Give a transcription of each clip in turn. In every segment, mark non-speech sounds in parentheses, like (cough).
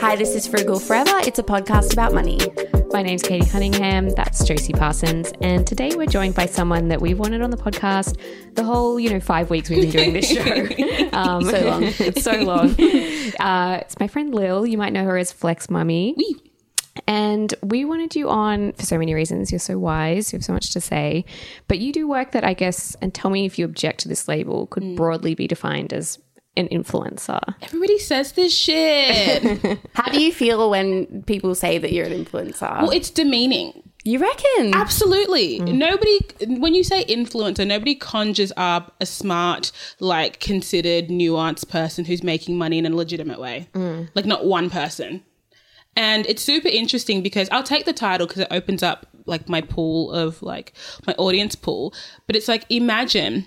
Hi, this is Frugal Forever. It's a podcast about money. My name's Katie Cunningham. That's Josie Parsons. And today we're joined by someone that we've wanted on the podcast the whole, you know, five weeks we've been doing this show. (laughs) Um, So long. it's (laughs) so long. Uh, it's my friend Lil. You might know her as Flex Mummy. And we wanted you on for so many reasons. You're so wise. You have so much to say. But you do work that I guess, and tell me if you object to this label, could mm. broadly be defined as an influencer. Everybody says this shit. (laughs) How do you feel when people say that you're an influencer? well, it's demeaning. you reckon? Absolutely. Mm. Nobody, when you say influencer, nobody conjures up a smart, like considered, nuanced person who's making money in a legitimate way. Mm. Like, not one person. And it's super interesting because I'll take the title because it opens up like my pool of like my audience pool. But it's like, imagine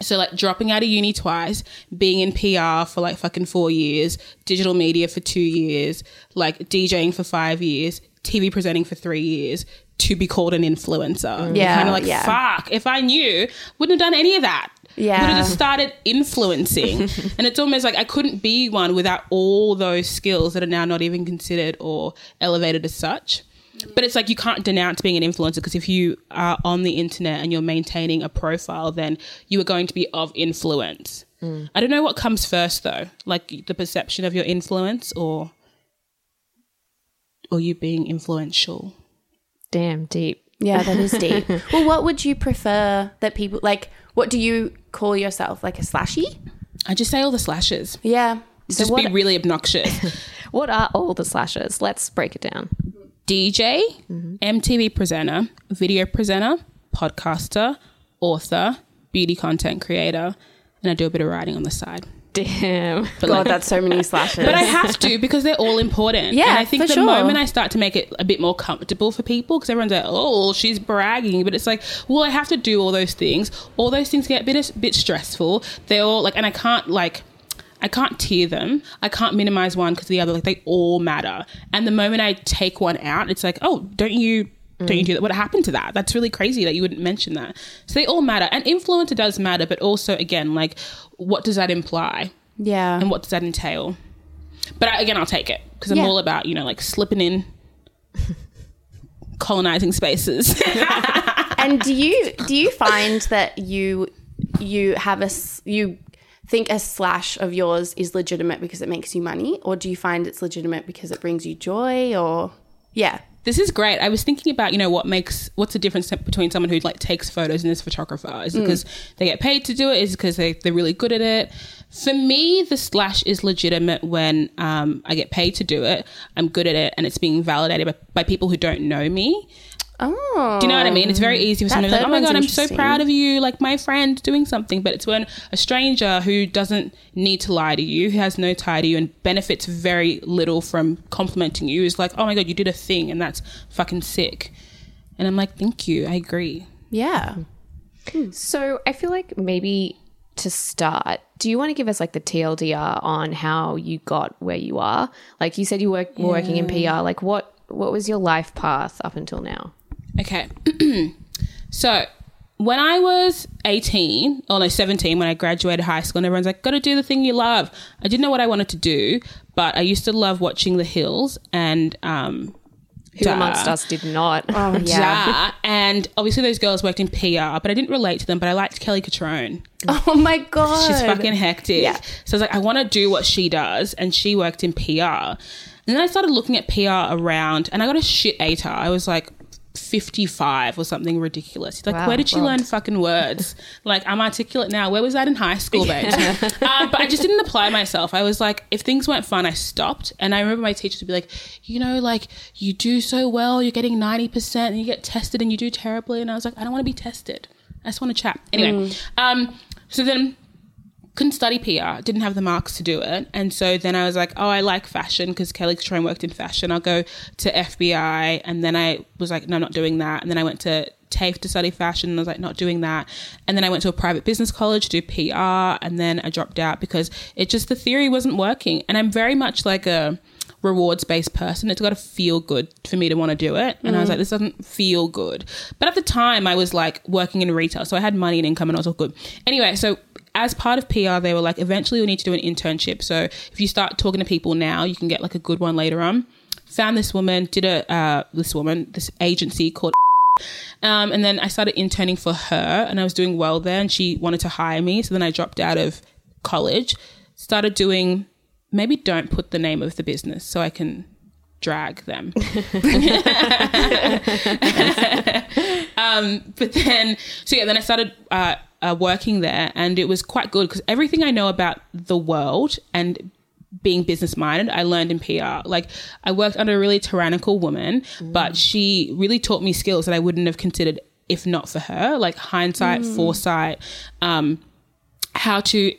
so like dropping out of uni twice, being in PR for like fucking four years, digital media for two years, like DJing for five years, TV presenting for three years, to be called an influencer. Mm. Yeah, kind of like yeah. fuck. If I knew, wouldn't have done any of that. Yeah. would have just started influencing, (laughs) and it's almost like I couldn't be one without all those skills that are now not even considered or elevated as such. But it's like you can't denounce being an influencer because if you are on the internet and you're maintaining a profile, then you are going to be of influence. Mm. I don't know what comes first though, like the perception of your influence or or you being influential. Damn deep. yeah, that is deep. (laughs) well, what would you prefer that people like? What do you call yourself? Like a slashy? I just say all the slashes. Yeah. just be really obnoxious. (laughs) What are all the slashes? Let's break it down. DJ, MTV mm-hmm. presenter, video presenter, podcaster, author, beauty content creator, and I do a bit of writing on the side. Damn. But God, like, that's so many (laughs) slashes. But I have to because they're all important. Yeah, and I think for the sure. moment I start to make it a bit more comfortable for people, because everyone's like, "Oh, she's bragging," but it's like, well, I have to do all those things. All those things get a bit bit stressful. They're all like, and I can't like. I can't tear them. I can't minimize one because the other, like they all matter. And the moment I take one out, it's like, oh, don't you, don't you mm. do that? What happened to that? That's really crazy that you wouldn't mention that. So they all matter, and influencer does matter, but also again, like, what does that imply? Yeah. and what does that entail? But I, again, I'll take it because I'm Yeah. all about you know like slipping in, colonizing spaces. (laughs) and do you do you find that you you have a you think a slash of yours is legitimate because it makes you money, or do you find it's legitimate because it brings you joy? Or yeah, this is great. I was thinking about you know what makes what's the difference between someone who like takes photos and is a photographer? Is it because they get paid to do it? Is it because they they're really good at it? For me, the slash is legitimate when um, I get paid to do it. I'm good at it, and it's being validated by, by people who don't know me. Oh, Do you know what I mean? It's very easy for someone to be like, oh my God, I'm so proud of you, like my friend doing something. But it's when a stranger who doesn't need to lie to you, who has no tie to you and benefits very little from complimenting you, is like, oh my God, you did a thing and that's fucking sick. And I'm like, thank you. I agree. yeah. Hmm. So I feel like maybe to start, do you want to give us like the TLDR on how you got where you are? Like you said, you work, were working in PR. Like what what was your life path up until now? Okay. (clears throat) so when I was 18, or no, 17, when I graduated high school, and everyone's like, gotta do the thing you love. I didn't know what I wanted to do, but I used to love watching The Hills and, um, Who Duh. amongst us did not? Oh yeah. Duh. And obviously those girls worked in PR, but I didn't relate to them, but I liked Kelly Cutrone. (laughs) Oh my god. She's fucking hectic. Yeah. So I was like, I want to do what she does. And she worked in PR. And then I started looking at PR around and I got a shit ATAR. I was like 55 or something ridiculous. He's like, Wow. where did she learn fucking words? (laughs) like, I'm articulate now. Where was that in high school, babe? um, but I just didn't apply myself. I was like, if things weren't fun, I stopped. And I remember my teachers would be like, you know, like, you do so well, you're getting 90%, and you get tested and you do terribly. And I was like, I don't want to be tested. I just want to chat. Anyway, um, so then couldn't study PR, didn't have the marks to do it. And so then I was like, oh, I like fashion because Kelly Cutrone worked in fashion. I'll go to FBI. And then I was like, no, I'm not doing that. And then I went to TAFE to study fashion and I was like, not doing that. And then I went to a private business college to do PR. And then I dropped out because it just, the theory wasn't working. And I'm very much like a, rewards based person. It's got to feel good for me to want to do it. And I was mm. like, this doesn't feel good. But at the time, I was like working in retail, so I had money and income, and I was all good. Anyway, so as part of PR, they were like, eventually we need to do an internship. So if you start talking to people now, you can get like a good one later on. Found this woman, did a uh, this woman, this agency called (laughs) um, and then I started interning for her and I was doing well there and she wanted to hire me. So then I dropped out of college, started doing, maybe don't put the name of the business so I can drag them. (laughs) (laughs) um, but then, so yeah, then I started uh, uh, working there and it was quite good because everything I know about the world and being business minded, I learned in PR. Like I worked under a really tyrannical woman, but she really taught me skills that I wouldn't have considered if not for her, like hindsight, foresight, um, how to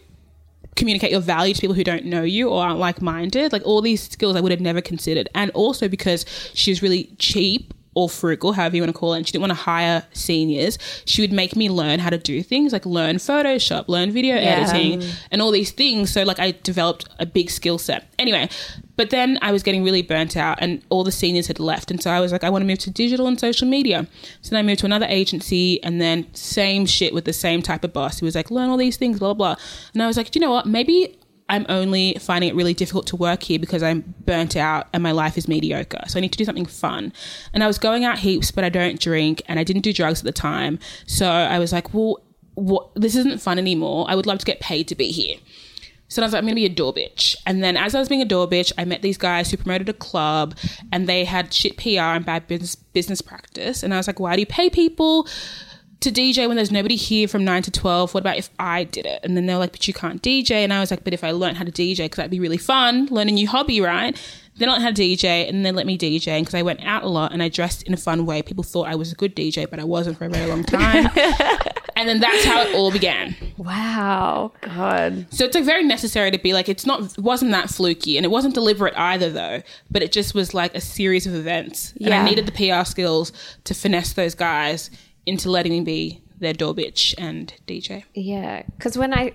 communicate your value to people who don't know you or aren't like minded. Like all these skills I would have never considered. And also because she was really cheap or frugal, however you want to call it, and she didn't want to hire seniors, she would make me learn how to do things like learn Photoshop, learn video editing, and all these things. So, like, I developed a big skill set. Anyway, but then I was getting really burnt out, and all the seniors had left. And so I was like, I want to move to digital and social media. So then I moved to another agency, and then same shit with the same type of boss. who was like, learn all these things, blah, blah, blah. And I was like, do you know what? Maybe I'm only finding it really difficult to work here because I'm burnt out and my life is mediocre. So I need to do something fun. And I was going out heaps, but I don't drink and I didn't do drugs at the time. So I was like, well, what, this isn't fun anymore. I would love to get paid to be here. So I was like, I'm gonna be a door bitch. And then as I was being a door bitch, I met these guys who promoted a club and they had shit PR and bad business business practice. And I was like, why do you pay people? To DJ when there's nobody here from 9 to 12. What about if I did it? And then they're like, but you can't DJ. And I was like, but if I learned how to DJ, because that'd be really fun, learn a new hobby, right? Then I learned how to DJ and then let me DJ. And because I went out a lot and I dressed in a fun way, people thought I was a good DJ, but I wasn't for a very long time. (laughs) and then that's how it all began. Wow. God. So it's like very necessary to be like, it's not, it wasn't that fluky and it wasn't deliberate either though, but it just was like a series of events. And Yeah. I needed the PR skills to finesse those guys into letting me be their door bitch and DJ. Yeah, because when I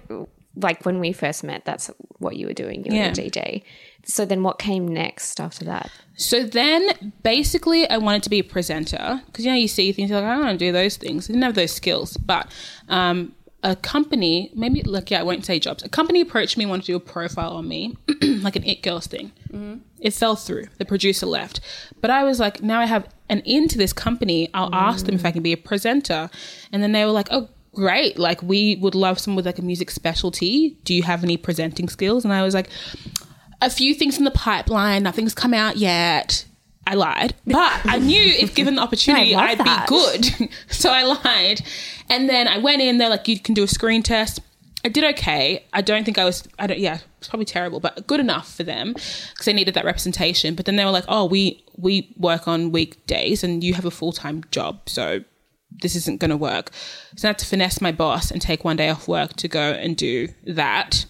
like when we first met, that's what you were doing. You were Yeah. a DJ. So then, what came next after that? So then basically I wanted to be a presenter because you know you see things you're like I don't want to do those things. I didn't have those skills, but um, a company maybe like yeah I won't say jobs. A company approached me wanted to do a profile on me (clears throat) like an it girls thing. Mm-hmm. It fell through. The producer left, but I was like now I have an into this company. I'll ask them if I mm. can be a presenter, and then they were like oh. Great, like we would love someone with like a music specialty. Do you have any presenting skills? And I was like, a few things in the pipeline. Nothing's come out yet. I lied, but I knew if given the (laughs) opportunity, I'd that. be good. (laughs) so I lied, and then I went in. They're like, you can do a screen test. I did okay. I don't think I was. I don't. Yeah, it's probably terrible, but good enough for them because they needed that representation. But then they were like, oh, we we work on weekdays, and you have a full time job, so this isn't going to work. So I had to finesse my boss and take one day off work to go and do that.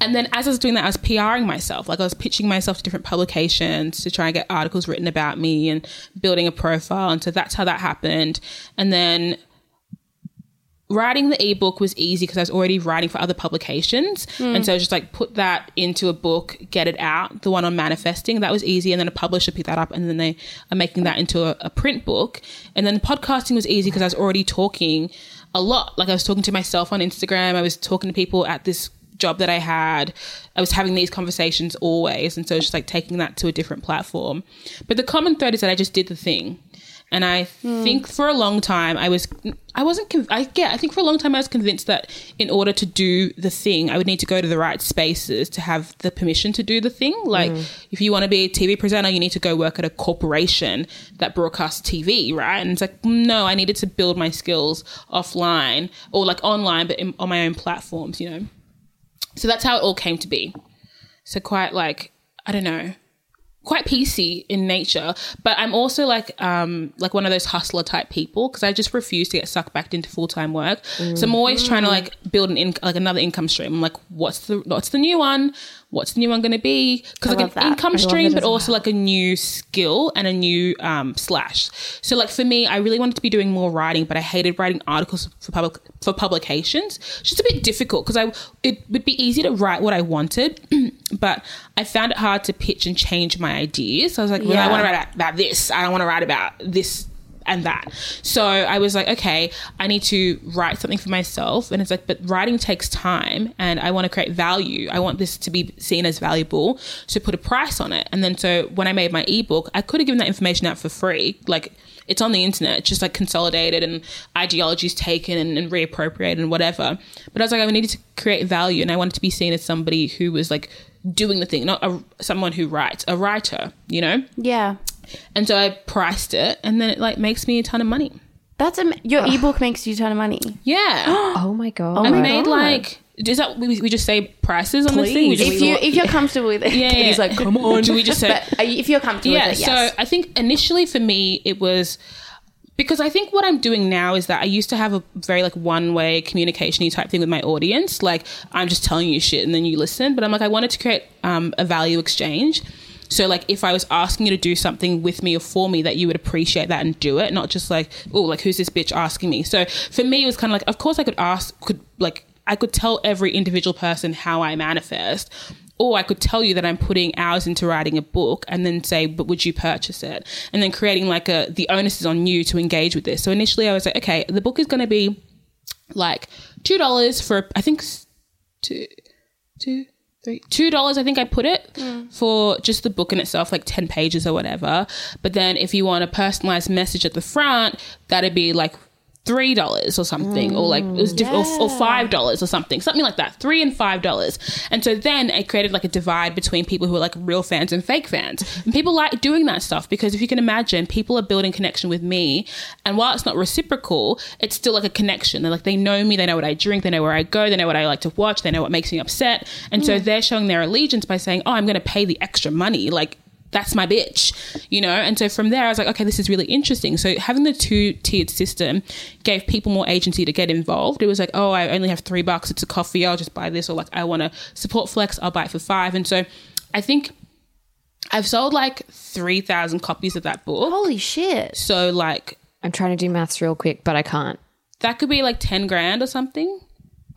And then as I was doing that, I was PRing myself. Like I was pitching myself to different publications to try and get articles written about me and building a profile. And so that's how that happened. And then writing the ebook was easy because I was already writing for other publications. Hmm. And so I was just like put that into a book, get it out. The one on manifesting, that was easy. And then a publisher picked that up and then they are making that into a, a print book. And then the podcasting was easy because I was already talking a lot. Like I was talking to myself on Instagram. I was talking to people at this job that I had. I was having these conversations always. And so it's just like taking that to a different platform. But the common thread is that I just did the thing. And I think for a long time I was I wasn't conv- I yeah I think for a long time I was convinced that in order to do the thing I would need to go to the right spaces to have the permission to do the thing like mm. if you want to be a TV presenter you need to go work at a corporation that broadcasts TV right and it's like no I needed to build my skills offline or like online but in, on my own platforms you know so that's how it all came to be. So quite like I don't know quite PC in nature, but I'm also like um like one of those hustler type people because I just refuse to get sucked back into full time work. So I'm always trying to like build an in- like another income stream. I'm like, what's the what's the new one? what's the new one going to be? Because like an that. income stream, but also like a new skill and a new um, slash. So like for me, I really wanted to be doing more writing, but I hated writing articles for public for publications. It's just a bit difficult because I it would be easy to write what I wanted, (clears throat) but I found it hard to pitch and change my ideas. So I was like, well, I want to write about this. I don't want to write about this and that. So I was like, okay, I need to write something for myself. And it's like, but writing takes time and I want to create value. I want this to be seen as valuable. So put a price on it. And then so when I made my ebook, I could have given that information out for free. Like it's on the internet, it's just like consolidated and ideologies taken and, and reappropriated and whatever. But I was like, I needed to create value and I wanted to be seen as somebody who was like doing the thing, not a, someone who writes, a writer, you know? Yeah. And so I priced it, and then it like makes me a ton of money. That's am- your ebook makes you a ton of money. Yeah, (gasps) (gasps) Oh my god. Oh I my made God. like. Is that we, we just say prices on this thing? We just, If you if you're comfortable with it, yeah, (laughs) Katie's yeah. like, come on. Do we just say? But if you're comfortable yeah. with it, yes. So I think initially for me it was because I think what I'm doing now is that I used to have a very like one way communication type thing with my audience. Like I'm just telling you shit and then you listen. But I'm like I wanted to create um, a value exchange. So like if I was asking you to do something with me or for me that you would appreciate that and do it, not just like, oh, like who's this bitch asking me? So for me it was kind of like of course I could ask could like I could tell every individual person how I manifest. Or I could tell you that I'm putting hours into writing a book and then say, but would you purchase it? And then creating like a, the onus is on you to engage with this. So initially I was like, okay, the book is going to be like $2 for, I think, two, two, three, two dollars. I think I put it hmm. for just the book in itself, like 10 pages or whatever. But then if you want a personalized message at the front, that'd be like, Three dollars or something, or like it was diff- or, or mm, five dollars or something, something like that. Three and five dollars, and so then it created like a divide between people who are like real fans and fake fans. And people like doing that stuff because if you can imagine, people are building connection with me, and while it's not reciprocal, it's still like a connection. They're like they know me, they know what I drink, they know where I go, they know what I like to watch, they know what makes me upset, and so mm. they're showing their allegiance by saying, "Oh, I'm going to pay the extra money." Like that's my bitch, you know? And so from there, I was like, okay, this is really interesting. So having the two tiered system gave people more agency to get involved. It was like, oh, I only have three bucks. It's a coffee. I'll just buy this. Or like, I want to support Flex. I'll buy it for five. And so I think I've sold like 3,000 copies of that book. Holy shit. So like, I'm trying to do maths real quick, but I can't. that could be like 10 grand or something.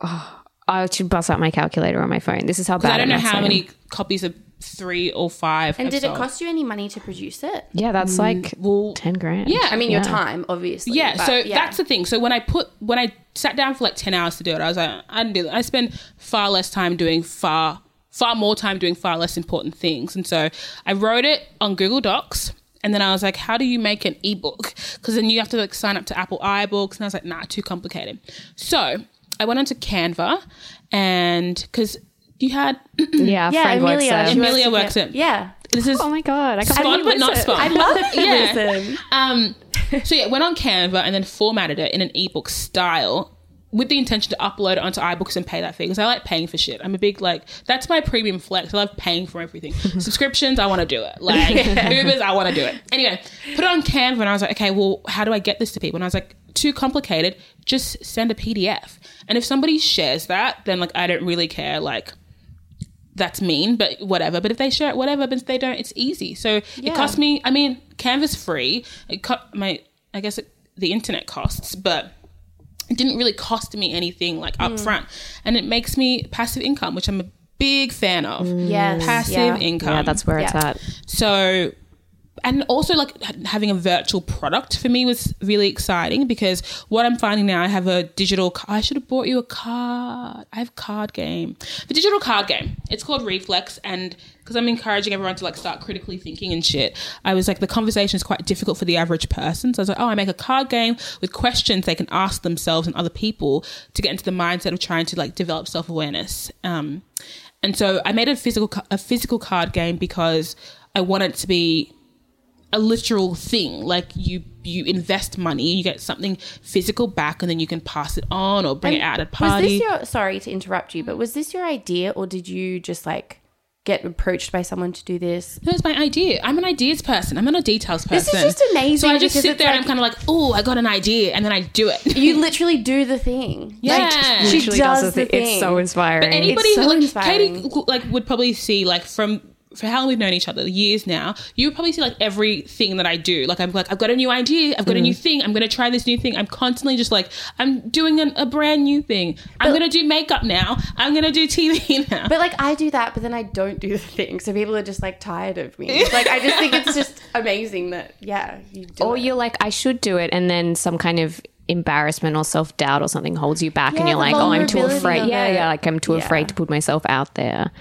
Oh, I should bust out my calculator on my phone. This is how bad I don't know how many copies of three or five. And have did it cost you any money to produce it? Yeah, that's mm, like well, ten grand. Yeah. I mean, your time, obviously. Yeah, but so yeah. that's the thing. So when I put when I sat down for like ten hours to do it, I was like, I didn't do that. I spend far less time doing far far more time doing far less important things. And so I wrote it on Google Docs. And then I was like, how do you make an ebook? Because then you have to like sign up to Apple iBooks. And I was like, nah, too complicated. So I went onto Canva and because you had (clears throat) yeah. a yeah, friend works Amelia. there. Amelia works it. Yeah. this is Oh my god, I can't fun but not listen. fun. I love it. (laughs) Yeah. Um, so yeah, went on Canva and then formatted it in an ebook style with the intention to upload it onto iBooks and pay that fee because I like paying for shit. I'm a big like that's my premium flex. I love paying for everything. (laughs) Subscriptions, I want to do it. Like (laughs) Ubers, I want to do it. Anyway, put it on Canva and I was like, okay, well, how do I get this to people? And I was like, too complicated. Just send a PDF. And if somebody shares that, then like I don't really care. Like that's mean, but whatever. But if they share it, whatever. But if they don't, it's easy. So it cost me. I mean, Canva's free. It cut my. I guess it, the internet costs, but it didn't really cost me anything like Hmm. upfront, and it makes me passive income, which I'm a big fan of. Yes. Passive yeah. income. Yeah, that's where it's at. So, and also like having a virtual product for me was really exciting because what I'm finding now, I have a digital. I should have bought you a card. I have card game, the digital card game. It's called Reflex, and because I'm encouraging everyone to like start critically thinking and shit. I was like, the conversation is quite difficult for the average person. So I was like, oh, I make a card game with questions they can ask themselves and other people to get into the mindset of trying to like develop self awareness. Um, and so I made a physical a physical card game because I want it to be a literal thing. Like you you invest money, you get something physical back, and then you can pass it on or bring it out at a Was this your? Sorry to interrupt you, but was this your idea, or did you just like get approached by someone to do this? No, it's my idea. I'm an ideas person. I'm not a details person. This is just amazing. So I just sit it's there and I'm kind of like, oh, I got an idea, and then I do it. you (laughs) literally do the thing. Yeah. Like, she Literally does, does the the thing. thing. It's so inspiring. But Anybody It's so like inspiring. Katie like would probably see like from for how long we've known each other years now you would probably see like everything that i do like i'm like i've got a new idea i've got a Mm. new thing i'm gonna try this new thing i'm constantly just like i'm doing an, a brand new thing i'm gonna do makeup now i'm gonna do tv (laughs) now But like I do that, but then I don't do the thing. So people are just like tired of me. (laughs) Like I just think it's just amazing that yeah, you do or it. you're like, I should do it, and then some kind of embarrassment or self doubt or something holds you back, and you're like, oh, I'm too afraid. Yeah, yeah, like I'm too Yeah. afraid to put myself out there.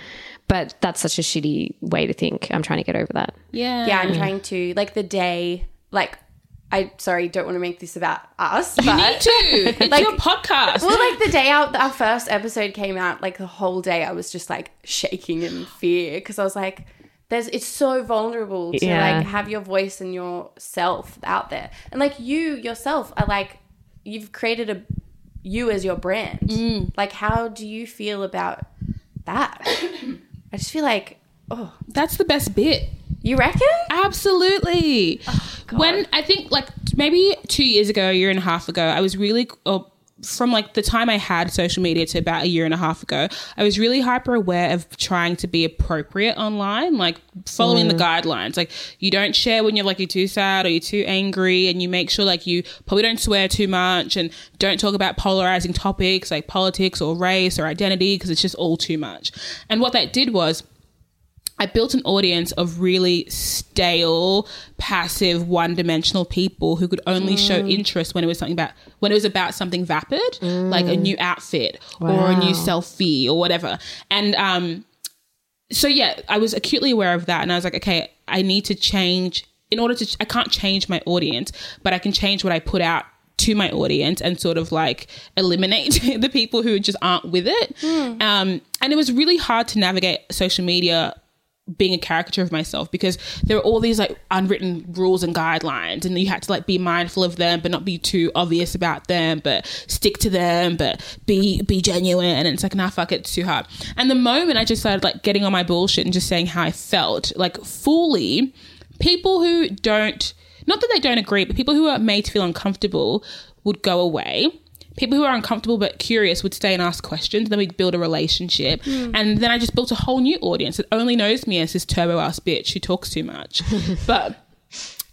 But that's such a shitty way to think. I'm trying to get over that. yeah yeah, I'm trying to like the day like I sorry, don't want to make this about us, you need to (laughs) it's Like- your podcast well, like the day out, our first episode came out, like the whole day, I was just like shaking in fear because I was like, "There's, it's so vulnerable to Yeah. like have your voice and yourself out there, and like you yourself are like, you've created a you as your brand. Mm. Like, how do you feel about that? (coughs) I just feel like, oh, that's the best bit you reckon? Absolutely. Oh, when I think like maybe two years ago, a year and a half ago, I was really or from like the time I had social media to about a year and a half ago, I was really hyper aware of trying to be appropriate online, like following the mm. guidelines. Like you don't share when you're like you're too sad or you're too angry, and you make sure like you probably don't swear too much and don't talk about polarizing topics like politics or race or identity because it's just all too much. And what that did was I built an audience of really stale, passive, one-dimensional people who could only show interest when it was something about when it was about something vapid, like a new outfit or a new selfie or whatever. And um, so yeah, I was acutely aware of that, and I was like, okay, I need to change. In order to, I can't change my audience, but I can change what I put out to my audience and sort of like eliminate (laughs) the people who just aren't with it. Um, and it was really hard to navigate social media being a caricature of myself because there are all these like unwritten rules and guidelines and you had to like be mindful of them but not be too obvious about them but stick to them but be be genuine. And it's like nah fuck it, it's too hard. And the moment i just started like getting on my bullshit and just saying how i felt like fully people who don't not that they don't agree but people who are made to feel uncomfortable would go away people who are uncomfortable but curious would stay and ask questions. Then we'd build a relationship. Hmm. And then I just built a whole new audience that only knows me as this turbo ass bitch who talks too much. (laughs) but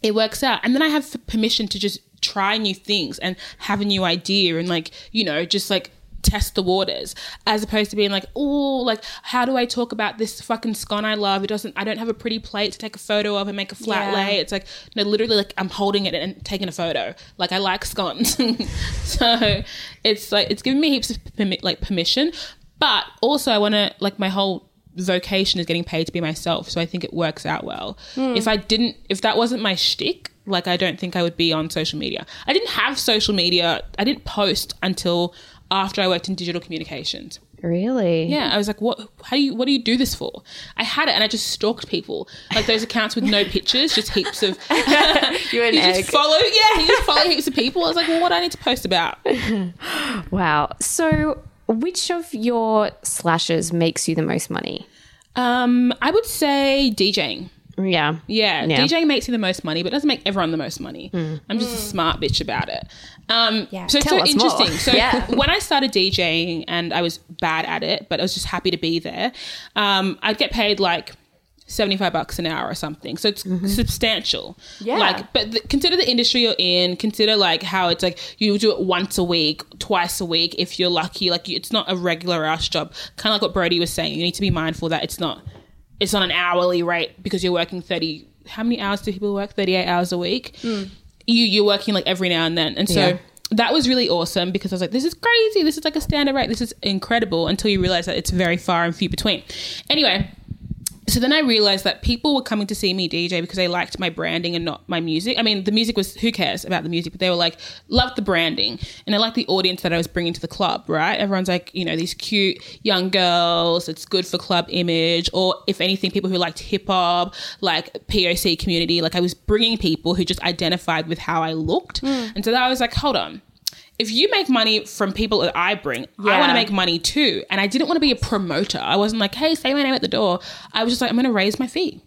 it works out. And then I have permission to just try new things and have a new idea and like, you know, just like test the waters as opposed to being like, oh, like how do I talk about this fucking scone I love? It doesn't I don't have a pretty plate to take a photo of and make a flat Yeah. lay. It's like no, literally like I'm holding it and taking a photo. Like I like scones. (laughs) so it's like it's giving me heaps of permi- like permission. But also I wanna like my whole vocation is getting paid to be myself. So I think it works out well. Hmm. If I didn't if that wasn't my shtick, like I don't think I would be on social media. I didn't have social media. I didn't post until after I worked in digital communications. Really? Yeah, I was like, "What? How do you? What do you do this for?" I had it, and I just stalked people, like those accounts with no pictures, just heaps of. (laughs) You're an (laughs) you egg. just follow, yeah, you just follow heaps of people. I was like, "Well, what do I need to post about?" (laughs) Wow. So, which of your slashes makes you the most money? Um, I would say DJing. Yeah. Yeah, Yeah. DJing makes you the most money, but it doesn't make everyone the most money. I'm just a smart bitch about it. Um, Yeah. so it's so us more. interesting. So (laughs) Yeah. when I started DJing and I was bad at it, but I was just happy to be there, um, I'd get paid like 75 bucks an hour or something. So it's substantial. Yeah. Like, but consider the industry you're in. Consider like how it's like you do it once a week, twice a week if you're lucky. Like it's not a regular ass job. Kind of like what Brody was saying. You need to be mindful that it's not it's on an hourly rate because you're working 30 how many hours do people work 38 hours a week you you're working like every now and then and so Yeah. that was really awesome because I was like, this is crazy. This is like a standard rate. This is incredible until you realize that it's very far and few between. Anyway, so then I realized that people were coming to see me DJ because they liked my branding and not my music. I mean, the music was who cares about the music, but they were like, loved the branding and I liked the audience that I was bringing to the club, right? Everyone's like, you know, these cute young girls. It's good for club image, or if anything, people who liked hip hop, like POC community. Like I was bringing people who just identified with how I looked, hmm. and so that I was like, hold on if you make money from people that I bring, yeah. I want to make money too. And I didn't want to be a promoter. I wasn't like, hey, say my name at the door. I was just like, I'm going to raise my fee.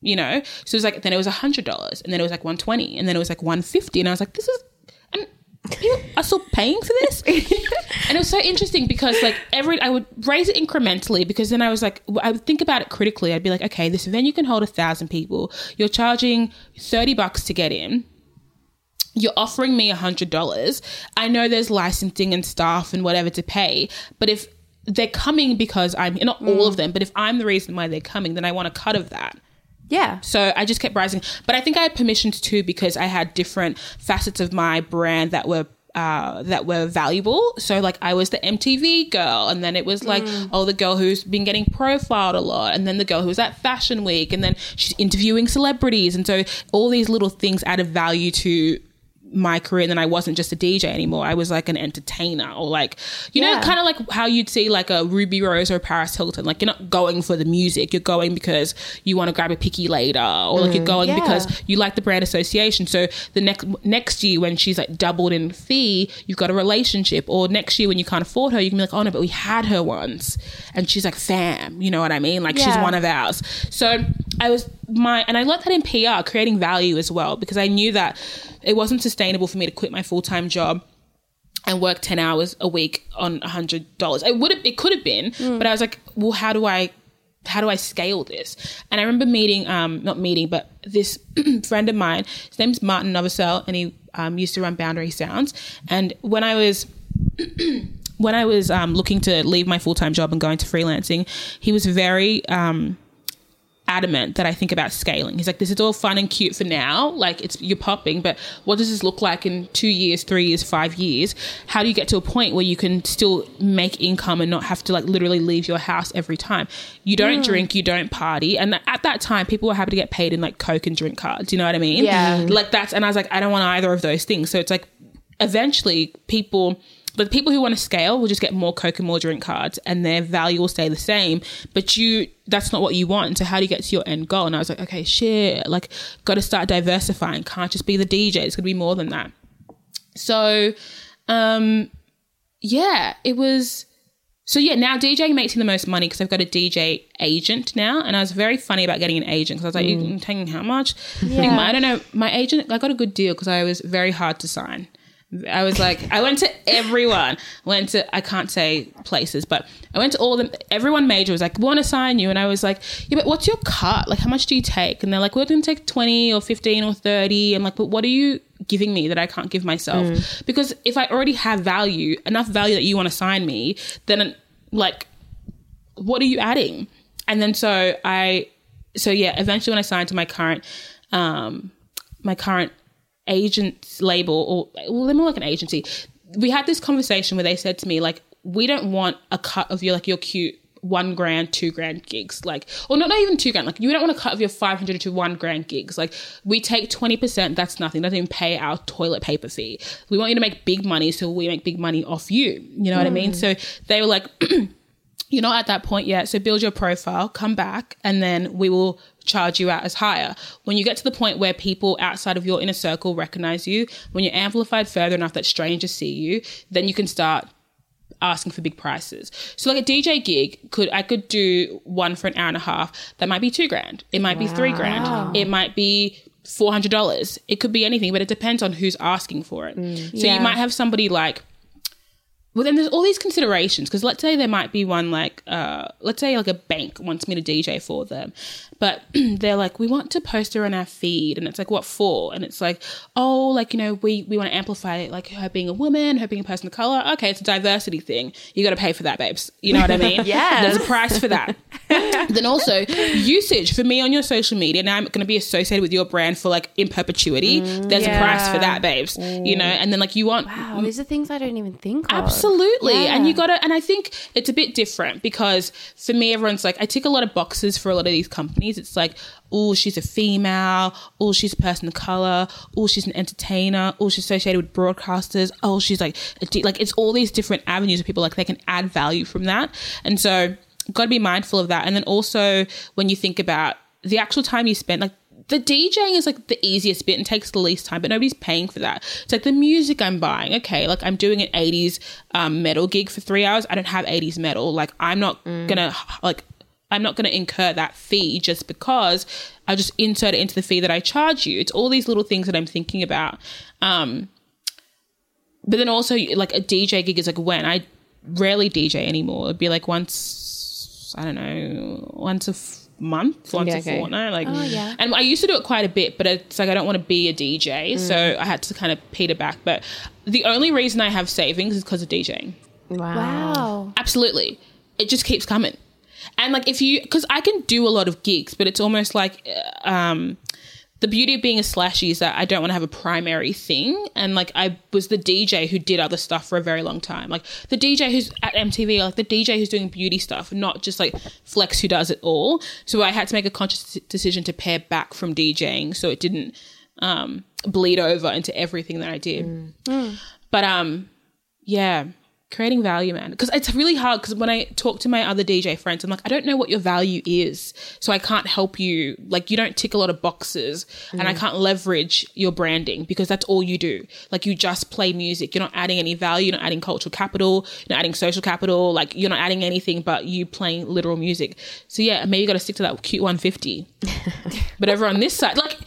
You know? So it was like, then it was $100 and then it was like 120 and then it was like 150 And I was like, this is, and people are still paying for this? (laughs) and it was so interesting because like every, I would raise it incrementally because then I was like, I would think about it critically. I'd be like, okay, this venue can hold a thousand people. You're charging 30 bucks to get in you're offering me a hundred dollars. I know there's licensing and staff and whatever to pay, but if they're coming because I'm not all of them, but if I'm the reason why they're coming, then I want a cut of that. Yeah. So I just kept rising. But I think I had permissions too because I had different facets of my brand that were uh, that were valuable. So like I was the MTV girl, and then it was like oh the girl who's been getting profiled a lot, and then the girl who was at Fashion Week, and then she's interviewing celebrities, and so all these little things added value to my career and then I wasn't just a DJ anymore. I was like an entertainer or like you know kind of like how you'd see like a Ruby Rose or a Paris Hilton. Like you're not going for the music, you're going because you want to grab a picky later or like you're mm-hmm. going Yeah. because you like the brand association. So the next next year when she's like doubled in fee, you've got a relationship or next year when you can't afford her, you can be like, "Oh no, but we had her once." And she's like, "Fam," you know what I mean? Like she's one of ours. So I was my and I learned that in PR, creating value as well because I knew that it wasn't sustainable for me to quit my full-time job and work 10 hours a week on a hundred dollars. It would have it could have been but i was like well how do i how do i scale this? And i remember meeting um not meeting but this (clears throat) friend of mine his name's martin novosel and he um, used to run boundary sounds. And when i was (clears throat) when i was um, looking to leave my full-time job and going to freelancing he was very um adamant that I think about scaling. He's like, this is all fun and cute for now. Like it's you're popping, but what does this look like in two years, three years, five years? How do you get to a point where you can still make income and not have to like literally leave your house every time? You don't mm. drink, you don't party. And at that time people were happy to get paid in like Coke and drink cards. You know what I mean? Yeah. Like that's and I was like, I don't want either of those things. So it's like eventually people the people who want to scale will just get more coke and more drink cards and their value will stay the same. But you that's not what you want. So how do you get to your end goal? And i was like okay shit. Like got to start diversifying. Can't just be the dj it's gonna be more than that. So um yeah it was so yeah now djing makes me the most money because i've got a dj agent now. And i was very funny about getting an agent because i was like you're taking how much? I, my, I don't know. My agent i got a good deal because i was very hard to sign I was like, I went to everyone. Went to I can't say places, but I went to all of them. Everyone major was like, "We "Want to sign you?" And I was like, "Yeah, but what's your cut? Like, how much do you take?" And they're like, "We're going to take twenty or fifteen or 30 I'm like, "But what are you giving me that I can't give myself?" Because if I already have value, enough value that you want to sign me, then like, what are you adding? And then so I, so yeah, eventually when I signed to my current, um, my current agent label or well they're more like an agency. We had this conversation where they said to me like we don't want a cut of your like your cute one grand two grand gigs. Like or not, not even two grand. Like you don't want a cut of your 500 to one grand gigs. Like we take 20% that's nothing. Doesn't even pay our toilet paper fee. We want you to make big money so we make big money off you. You know what i mean? Mm. So they were like (clears throat) you're not at that point yet. So build your profile, come back, and then we will charge you out as higher. When you get to the point where people outside of your inner circle recognize you, when you're amplified further enough that strangers see you, then you can start asking for big prices. So like a DJ gig could I could do one for an hour and a half. That might be two grand. It might be three grand. It might be four hundred dollars. It could be anything, but it depends on who's asking for it. Mm. So Yeah. you might have somebody like well, then there's all these considerations because let's say there might be one like, uh, let's say like a bank wants me to DJ for them, but (clears throat) they're like, we want to post her on our feed, and it's like, what for? And it's like, oh, like you know, we we want to amplify like her being a woman, her being a person of color. Okay, it's a diversity thing. You got to pay for that, babes. You know what I mean? yeah (laughs) There's a price for that. (laughs) then also usage for me on your social media. Now I'm going to be associated with your brand for like in perpetuity. There's a price for that, babes. You know, and then like you want Wow, these are things I don't even think of. Absolutely. And Yeah. you got to, and I think it's a bit different because for me, everyone's like, I tick a lot of boxes for a lot of these companies. It's like, oh, she's a female. Oh, she's a person of color. Oh, she's an entertainer. Oh, she's associated with broadcasters. Oh, she's like, like, it's all these different avenues of people like they can add value from that. And so, got to be mindful of that. And then also, when you think about the actual time you spend, like, the DJing is like the easiest bit and takes the least time, but nobody's paying for that. It's like the music I'm buying. Okay, like I'm doing an 80s um, metal gig for three hours. I don't have 80s metal. Like I'm not gonna like I'm not gonna incur that fee just because I just insert it into the fee that I charge you. It's all these little things that I'm thinking about. Um, but then also like a DJ gig is like when I rarely DJ anymore. It'd be like once I don't know once a f- month, once Yeah, a okay. fortnight. Like, yeah. and I used to do it quite a bit, but it's like I don't want to be a DJ, so I had to kind of peter back. But the only reason I have savings is because of DJing. Wow. Wow. Absolutely, it just keeps coming. And like if you, because I can do a lot of gigs, but it's almost like uh, um, the beauty of being a slashy is that I don't want to have a primary thing. And like I was the DJ who did other stuff for a very long time. Like the DJ who's at MTV, like the DJ who's doing beauty stuff, not just like Flex who does it all. So I had to make a conscious decision to pare back from DJing so it didn't um, bleed over into everything that I did. But um, yeah, creating value, man. Because it's really hard. Because when I talk to my other DJ friends, I'm like, I don't know what your value is, so I can't help you. Like, you don't tick a lot of boxes, and I mm. can't leverage your branding because that's all you do. Like, you just play music. You're not adding any value. You're not adding cultural capital. You're not adding social capital. Like, you're not adding anything but you playing literal music. So yeah, maybe you got to stick to that cute 150. (laughs) but over on this side, like,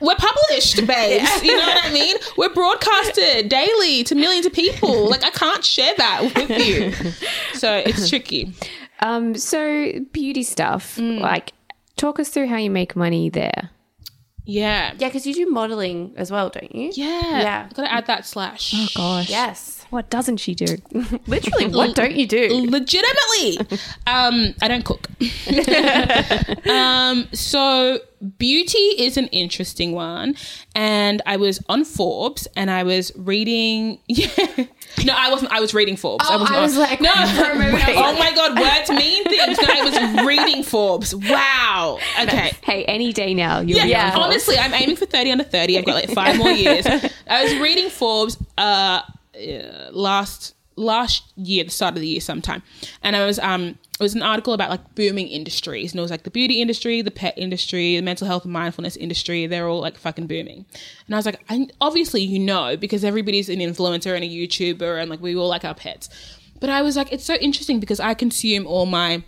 we're published, babes. You know what I mean? We're broadcasted daily to millions of people. (laughs) Like, I can't share that with you. So it's (laughs) tricky. Um, so beauty stuff, Mm. like talk us through how you make money there. Yeah. Yeah, because you do modeling as well, don't you? Yeah. Yeah. Gotta add that slash. Oh gosh. Yes. What doesn't she do? (laughs) Literally, what don't you do? Legitimately. (laughs) Um, I don't cook. (laughs) um, so beauty is an interesting one. And I was on Forbes and I was reading yeah. No, I wasn't I was reading Forbes. Oh, I was like, No, for a moment, I oh my god, words mean things. No, I was reading Forbes. Wow. Okay. hey, any day now. You'll Yeah, honestly, I'm aiming for 30 under 30. I've got like five more years. I was reading Forbes uh, uh, last last year, the start of the year sometime. And I was um it was an article about like booming industries. And it was like the beauty industry, the pet industry, the mental health and mindfulness industry, they're all like fucking booming. And I was like, I, obviously you know, because everybody's an influencer and a YouTuber and like we all like our pets. But I was like, it's so interesting because I consume all my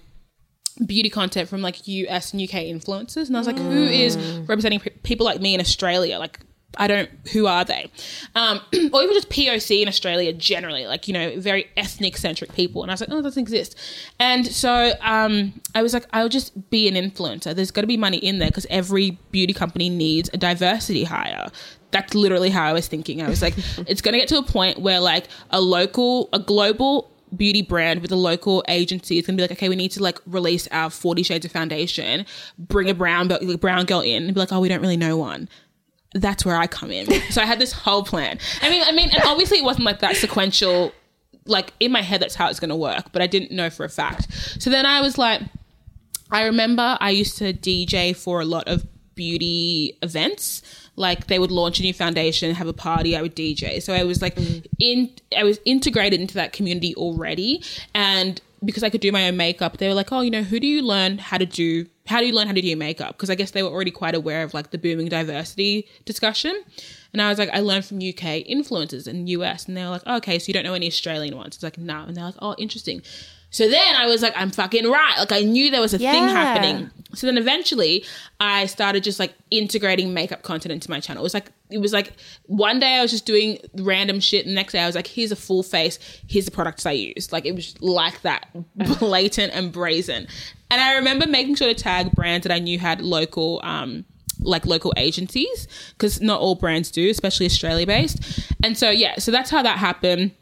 beauty content from like US and UK influencers. And I was like, who is representing pe- people like me in Australia? Like, I don't, who are they? Um, (clears throat) or even just POC in Australia generally, like, you know, very ethnic centric people. And I was like, oh, that doesn't exist. And so um, I was like, I'll just be an influencer. There's got to be money in there because every beauty company needs a diversity hire. That's literally how I was thinking. I was like, (laughs) it's going to get to a point where like a local, a global beauty brand with a local agency is gonna be like, okay, we need to like release our Forty Shades of Foundation, bring a brown brown girl in, and be like, oh, we don't really know one. That's where I come in. so I had this whole plan. I mean, I mean, and obviously it wasn't like that sequential. Like in my head, that's how it's gonna work, but I didn't know for a fact. So then I was like, I remember I used to DJ for a lot of beauty events. Like they would launch a new foundation, have a party, I would DJ. So I was like mm. in I was integrated into that community already and because I could do my own makeup, they were like, "Oh, you know, who do you learn how to do how do you learn how to do makeup?" Because I guess they were already quite aware of like the booming diversity discussion. And I was like, I learned from UK influencers and US. And they were like, oh, okay, so you don't know any Australian ones. It's like, no. And they're like, oh, interesting. So then I was like, I'm fucking right. Like I knew there was a thing happening. So then eventually I started just like integrating makeup content into my channel. It was like it was like one day I was just doing random shit and the next day I was like, here's a full face, here's the products I use. Like it was like that, (laughs) blatant and brazen. And I remember making sure to tag brands that I knew had local um like local agencies because not all brands do, especially Australia based. And so yeah, so that's how that happened.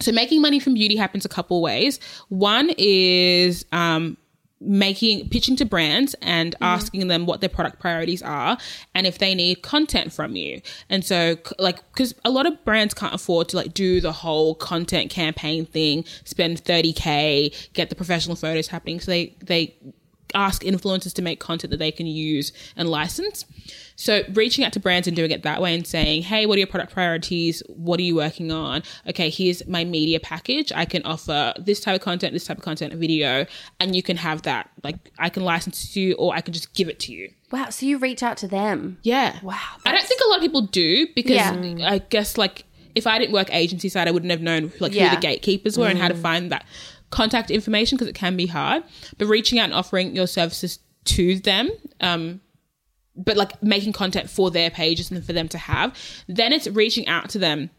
So making money from beauty happens a couple ways. One is um, making pitching to brands and asking them what their product priorities are and if they need content from you. And so like cuz a lot of brands can't afford to like do the whole content campaign thing, spend 30k, get the professional photos happening. So they they ask influencers to make content that they can use and license. So reaching out to brands and doing it that way and saying, "Hey, what are your product priorities? What are you working on? Okay, here's my media package. I can offer this type of content, this type of content, a video, and you can have that. Like I can license to you or I can just give it to you." Wow. So you reach out to them. Yeah. Wow, I don't think a lot of people do because Yeah. I guess like if I didn't work agency side, I wouldn't have known like Yeah. who the gatekeepers were and how to mm. find that contact information because it can be hard. But reaching out and offering your services to them, um, but like making content for their pages and for them to have, then it's reaching out to them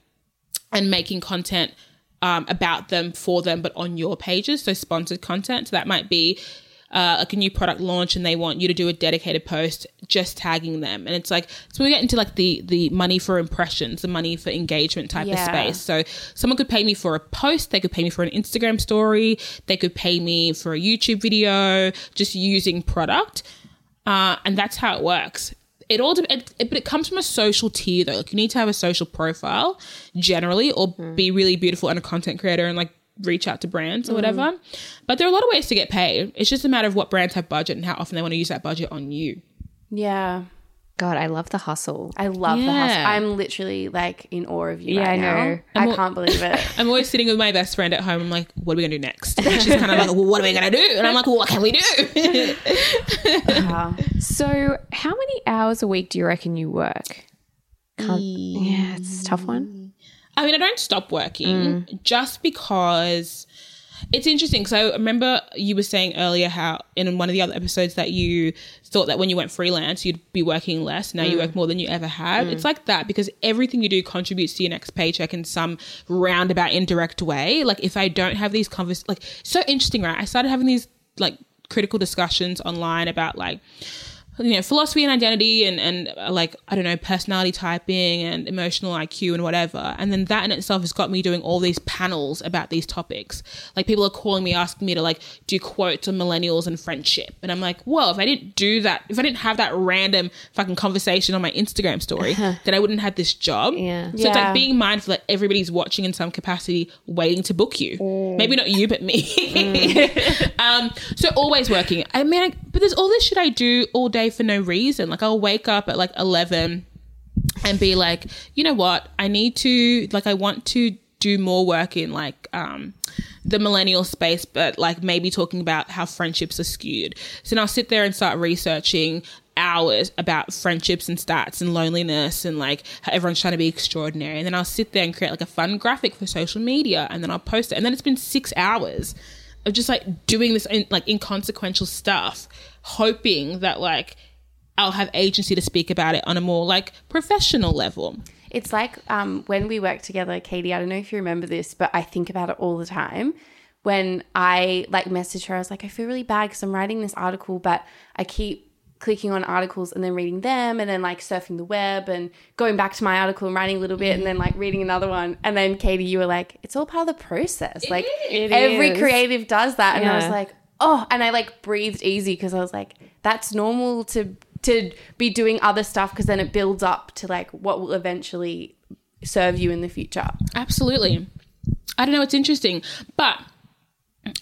and making content um, about them for them, but on your pages. So sponsored content. So that might be uh, like a new product launch, and they want you to do a dedicated post just tagging them. And it's like so we get into like the the money for impressions, the money for engagement type of space. So someone could pay me for a post, they could pay me for an Instagram story, they could pay me for a YouTube video, just using product. Uh, and that's how it works. It all, it, it- but it comes from a social tier though. Like you need to have a social profile generally, or be really beautiful and a content creator and like reach out to brands or mm-hmm. whatever. But there are a lot of ways to get paid. It's just a matter of what brands have budget and how often they want to use that budget on you. Yeah. God, I love the hustle. I love the hustle. I'm literally like in awe of you. Yeah, right I now. know. I al- can't believe it. (laughs) I'm always sitting with my best friend at home. I'm like, what are we gonna do next? And she's kind of like, well, what are we gonna do? And I'm like, well, what can we do? Wow. Uh-huh. (laughs) So, how many hours a week do you reckon you work? Can't, yeah, it's a tough one. I mean, I don't stop working mm. just because it's interesting. So I remember you were saying earlier how in one of the other episodes that you thought that when you went freelance, you'd be working less. Now you mm. work more than you ever have. It's mm. like that because everything you do contributes to your next paycheck in some roundabout, indirect way. Like if I don't have these convers, like so interesting, right? I started having these like critical discussions online about like you know philosophy and identity and and uh, like i don't know personality typing and emotional iq and whatever. And then that in itself has got me doing all these panels about these topics. Like people are calling me asking me to like do quotes on millennials and friendship. And i'm like well if i didn't do that if i didn't have that random fucking conversation on my instagram story then i wouldn't have this job. Yeah. so it's like being mindful that everybody's watching in some capacity waiting to book you. Maybe not you but me. Um (laughs) so always working. I mean I, but there's all this shit i do all day for no reason. Like i'll wake up at like 11 and be like you know what? I need to like i want to do more work in like um the millennial space but like maybe talking about how friendships are skewed. So then i'll sit there and start researching hours about friendships and stats and loneliness and like how everyone's trying to be extraordinary. And then i'll sit there and create like a fun graphic for social media and then i'll post it. And then it's been six hours of just like doing this in, like inconsequential stuff hoping that like I'll have agency to speak about it on a more like professional level. It's like um, when we worked together, Katie. I don't know if you remember this, but I think about it all the time. When I like messaged her, I was like, I feel really bad because I'm writing this article, but I keep clicking on articles and then reading them, and then like surfing the web and going back to my article and writing a little bit, and then like reading another one. And then Katie, you were like, it's all part of the process. like It every is. creative does that, and I was like, oh, and I like breathed easy because I was like, that's normal to to be doing other stuff because then it builds up to like what will eventually serve you in the future. Absolutely. I don't know, it's interesting, but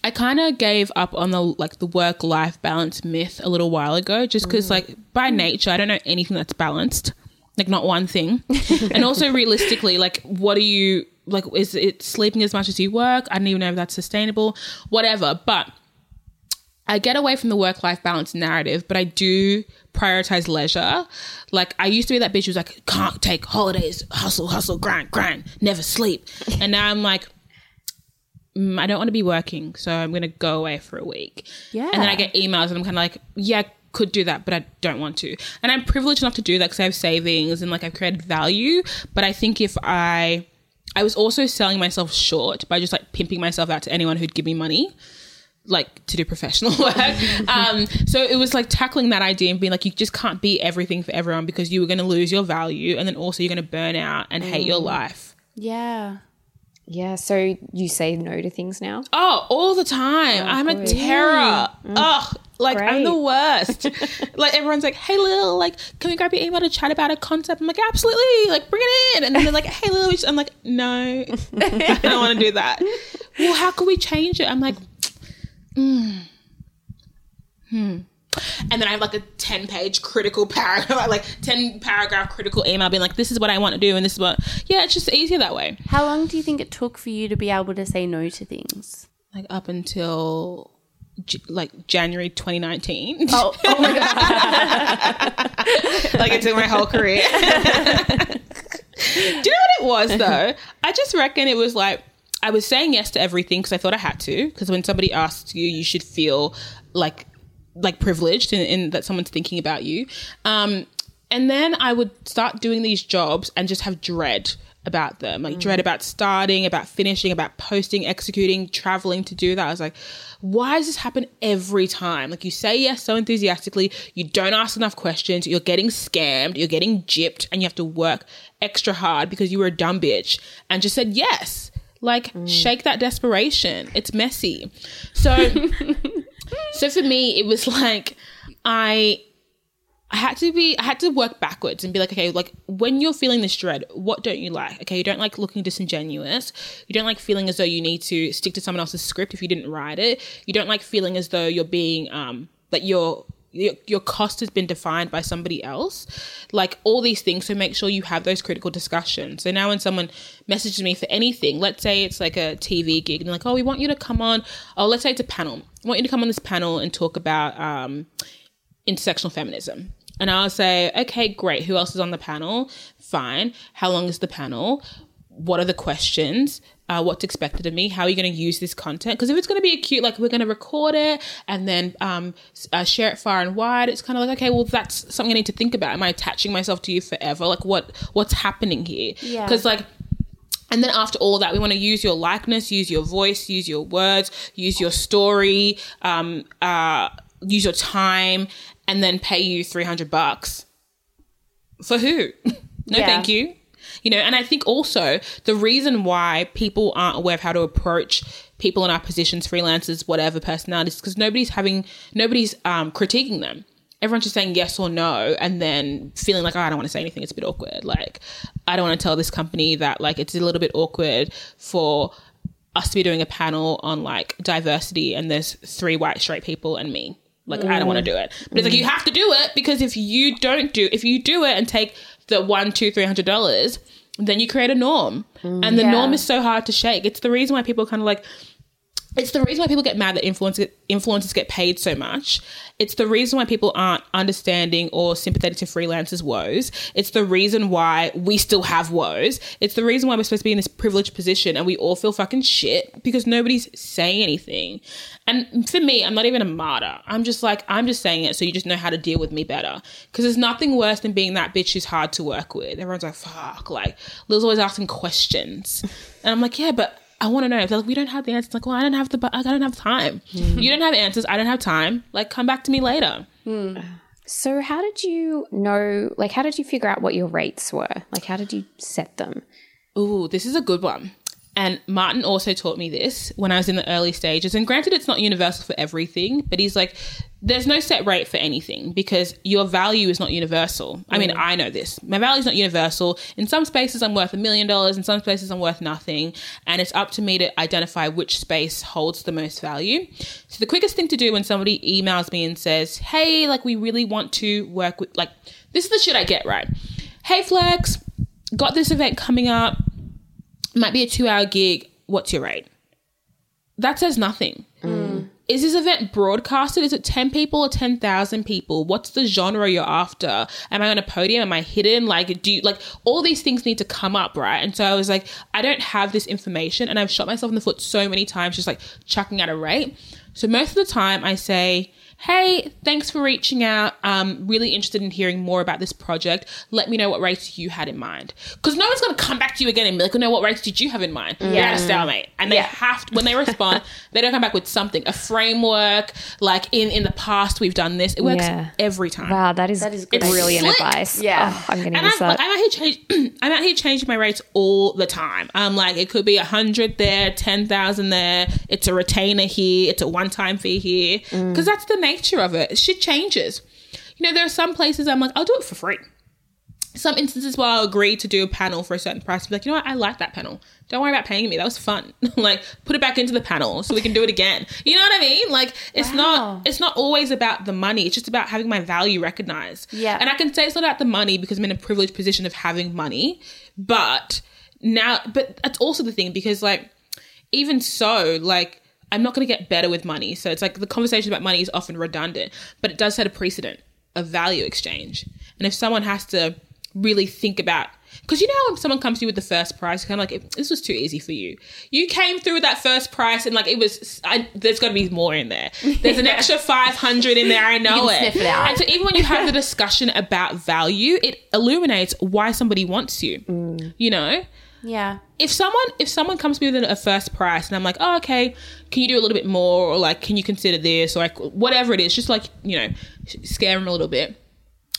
I kind of gave up on the like the work life balance myth a little while ago just cuz mm. like by nature I don't know anything that's balanced. Like not one thing. (laughs) and also realistically like what are you like is it sleeping as much as you work? I don't even know if that's sustainable. Whatever, but I get away from the work life balance narrative, but I do prioritize leisure. Like I used to be that bitch who's like, can't take holidays, hustle, hustle, grind, grind, never sleep. (laughs) And now I'm like, mm, I don't want to be working, so I'm going to go away for a week. Yeah. And then I get emails and I'm kind of like, yeah, I could do that, but I don't want to. And I'm privileged enough to do that because I have savings and like I've created value. But I think if I, I was also selling myself short by just like pimping myself out to anyone who'd give me money like to do professional (laughs) work. um, so it was like tackling that idea and being like, you just can't be everything for everyone because you were going to lose your value and then also you're going to burn out and hate your life. Yeah. Yeah. So you say no to things now? Oh, all the time. I'm a terror. Ugh. Like I'm the worst. (laughs) like everyone's like, "Hey, Lil, like, can we grab your email to chat about a concept?" I'm like, "Absolutely! Like, bring it in." And then they're like, "Hey, Lil," we just-" I'm like, "No, (laughs) I don't want to do that." well, how can we change it? I'm like, mm, hmm. And then I have like a 10 page critical paragraph, (laughs) like 10 paragraph critical email being like, this is what I want to do. And this is what, yeah, it's just easier that way. How long do you think it took for you to be able to say no to things? Like up until like January 2019. Oh, oh my god! (laughs) like it took my whole career. (laughs) Do you know what it was though? I just reckon it was like I was saying yes to everything because I thought I had to. Because when somebody asks you, you should feel like like privileged in, in that someone's thinking about you. Um, and then I would start doing these jobs and just have dread about them like dread about starting about finishing about posting executing traveling to do that. I was like why does this happen every time? Like you say yes so enthusiastically you don't ask enough questions you're getting scammed you're getting gypped and you have to work extra hard because you were a dumb bitch and just said yes. Like shake that desperation. It's messy. So (laughs) so for me it was (laughs) like i I had to be, I had to work backwards and be like, okay, like when you're feeling this dread, what don't you like? Okay, you don't like looking disingenuous. You don't like feeling as though you need to stick to someone else's script if you didn't write it. You don't like feeling as though you're being, um, that your your, your cost has been defined by somebody else like all these things so make sure you have those critical discussions so now when someone messages me for anything let's say it's like a tv gig and like oh we want you to come on oh let's say it's a panel I want you to come on this panel and talk about um, intersectional feminism and I'll say, okay, great. Who else is on the panel? Fine. How long is the panel? What are the questions? Uh, what's expected of me? How are you going to use this content? Because if it's going to be a cute, like we're going to record it and then um, uh, share it far and wide, it's kind of like, okay, well, that's something I need to think about. Am I attaching myself to you forever? Like, what what's happening here? Yeah. Because like and then after all that, we want to use your likeness, use your voice, use your words, use your story, um, uh, use your time, and then pay you 300 bucks. For who? (laughs) no, Yeah. thank you. You know, and I think also the reason why people aren't aware of how to approach people in our positions, freelancers, whatever personalities, because nobody's having, nobody's um, critiquing them. Everyone's just saying yes or no, and then feeling like, oh, I don't want to say anything. It's a bit awkward. Like, I don't want to tell this company that, like, it's a little bit awkward for us to be doing a panel on like diversity and there's three white straight people and me. Like I don't want to do it. But it's like you have to do it because if you don't do if you do it and take the one, two, three hundred dollars, then you create a norm. And the Yeah. norm is so hard to shake. It's the reason why people kind of like it's the reason why people get mad that influencers influencers get paid so much. It's the reason why people aren't understanding or sympathetic to freelancers' woes. It's the reason why we still have woes. It's the reason why we're supposed to be in this privileged position and we all feel fucking shit because nobody's saying anything. And for me, I'm not even a martyr. I'm just like, I'm just saying it so you just know how to deal with me better. Because there's nothing worse than being that bitch who's hard to work with. Everyone's like, fuck. Like, Lil's always asking questions. And I'm like, yeah, but I want to know. They're like, we don't have the answers. Like, well, I don't have the, bu- I don't have time. Hmm. You don't have answers. I don't have time. Like, come back to me later. Hmm. So, how did you know? Like, how did you figure out what your rates were? Like, how did you set them? Ooh, this is a good one. And Martin also taught me this when I was in the early stages. And granted, it's not universal for everything, but he's like, there's no set rate for anything because your value is not universal. I mean, I know this. My value is not universal. In some spaces, I'm worth a million dollars. In some spaces, I'm worth nothing. And it's up to me to identify which space holds the most value. So the quickest thing to do when somebody emails me and says, hey, like, we really want to work with, like, this is the shit I get, right? Hey, Flex, got this event coming up might be a two hour gig. What's your rate? That says nothing. Is this event broadcasted? Is it 10 people or 10,000 people? What's the genre you're after? Am I on a podium? Am I hidden? Like, do you, like, all these things need to come up, right? And so I was like, I don't have this information and I've shot myself in the foot so many times just like chucking at a rate. So most of the time I say, hey, thanks for reaching out. Um, really interested in hearing more about this project. Let me know what rates you had in mind. Because no one's going to come back to you again and be like, oh, no, what rates did you have in mind? You're at a stalemate. And they Yeah. have to, when they respond, (laughs) they don't come back with something, a framework, like in, in the past we've done this. It works Yeah. every time. Wow, that is, That is good brilliant Slick. advice. Yeah. Oh, I'm going to And use I'm, that. like, I'm out here change, (clears throat) I'm out here changing my rates all the time. Um, like it could be a hundred there, ten thousand there. It's a retainer here. It's a one-time fee here because that's the nature of it. Shit changes. You know, there are some places I'm like, I'll do it for free. some instances where I'll agree to do a panel for a certain price, be like, you know what, I like that panel. Don't worry about paying me. That was fun. (laughs) like, put it back into the panel so we can do it again. You know what I mean? Like, it's Wow. not it's not always about the money. It's just about having my value recognized. Yeah. And I can say it's not about the money because I'm in a privileged position of having money, but now, but that's also the thing because like, even so, like. I'm not going to get better with money. So it's like the conversation about money is often redundant, but it does set a precedent of value exchange. And if someone has to really think about, because you know how when someone comes to you with the first price, kind of like this was too easy for you. You came through with that first price, and like it was. I, there's got to be more in there. There's an (laughs) extra five hundred in there. I know it. sniff it out. And so even when you have the discussion about value, it illuminates why somebody wants you. Mm. You know Yeah. if someone if someone comes to me with a first price and I'm like, oh, okay, can you do a little bit more, or like, can you consider this, or like whatever it is, just like you know, scare them a little bit.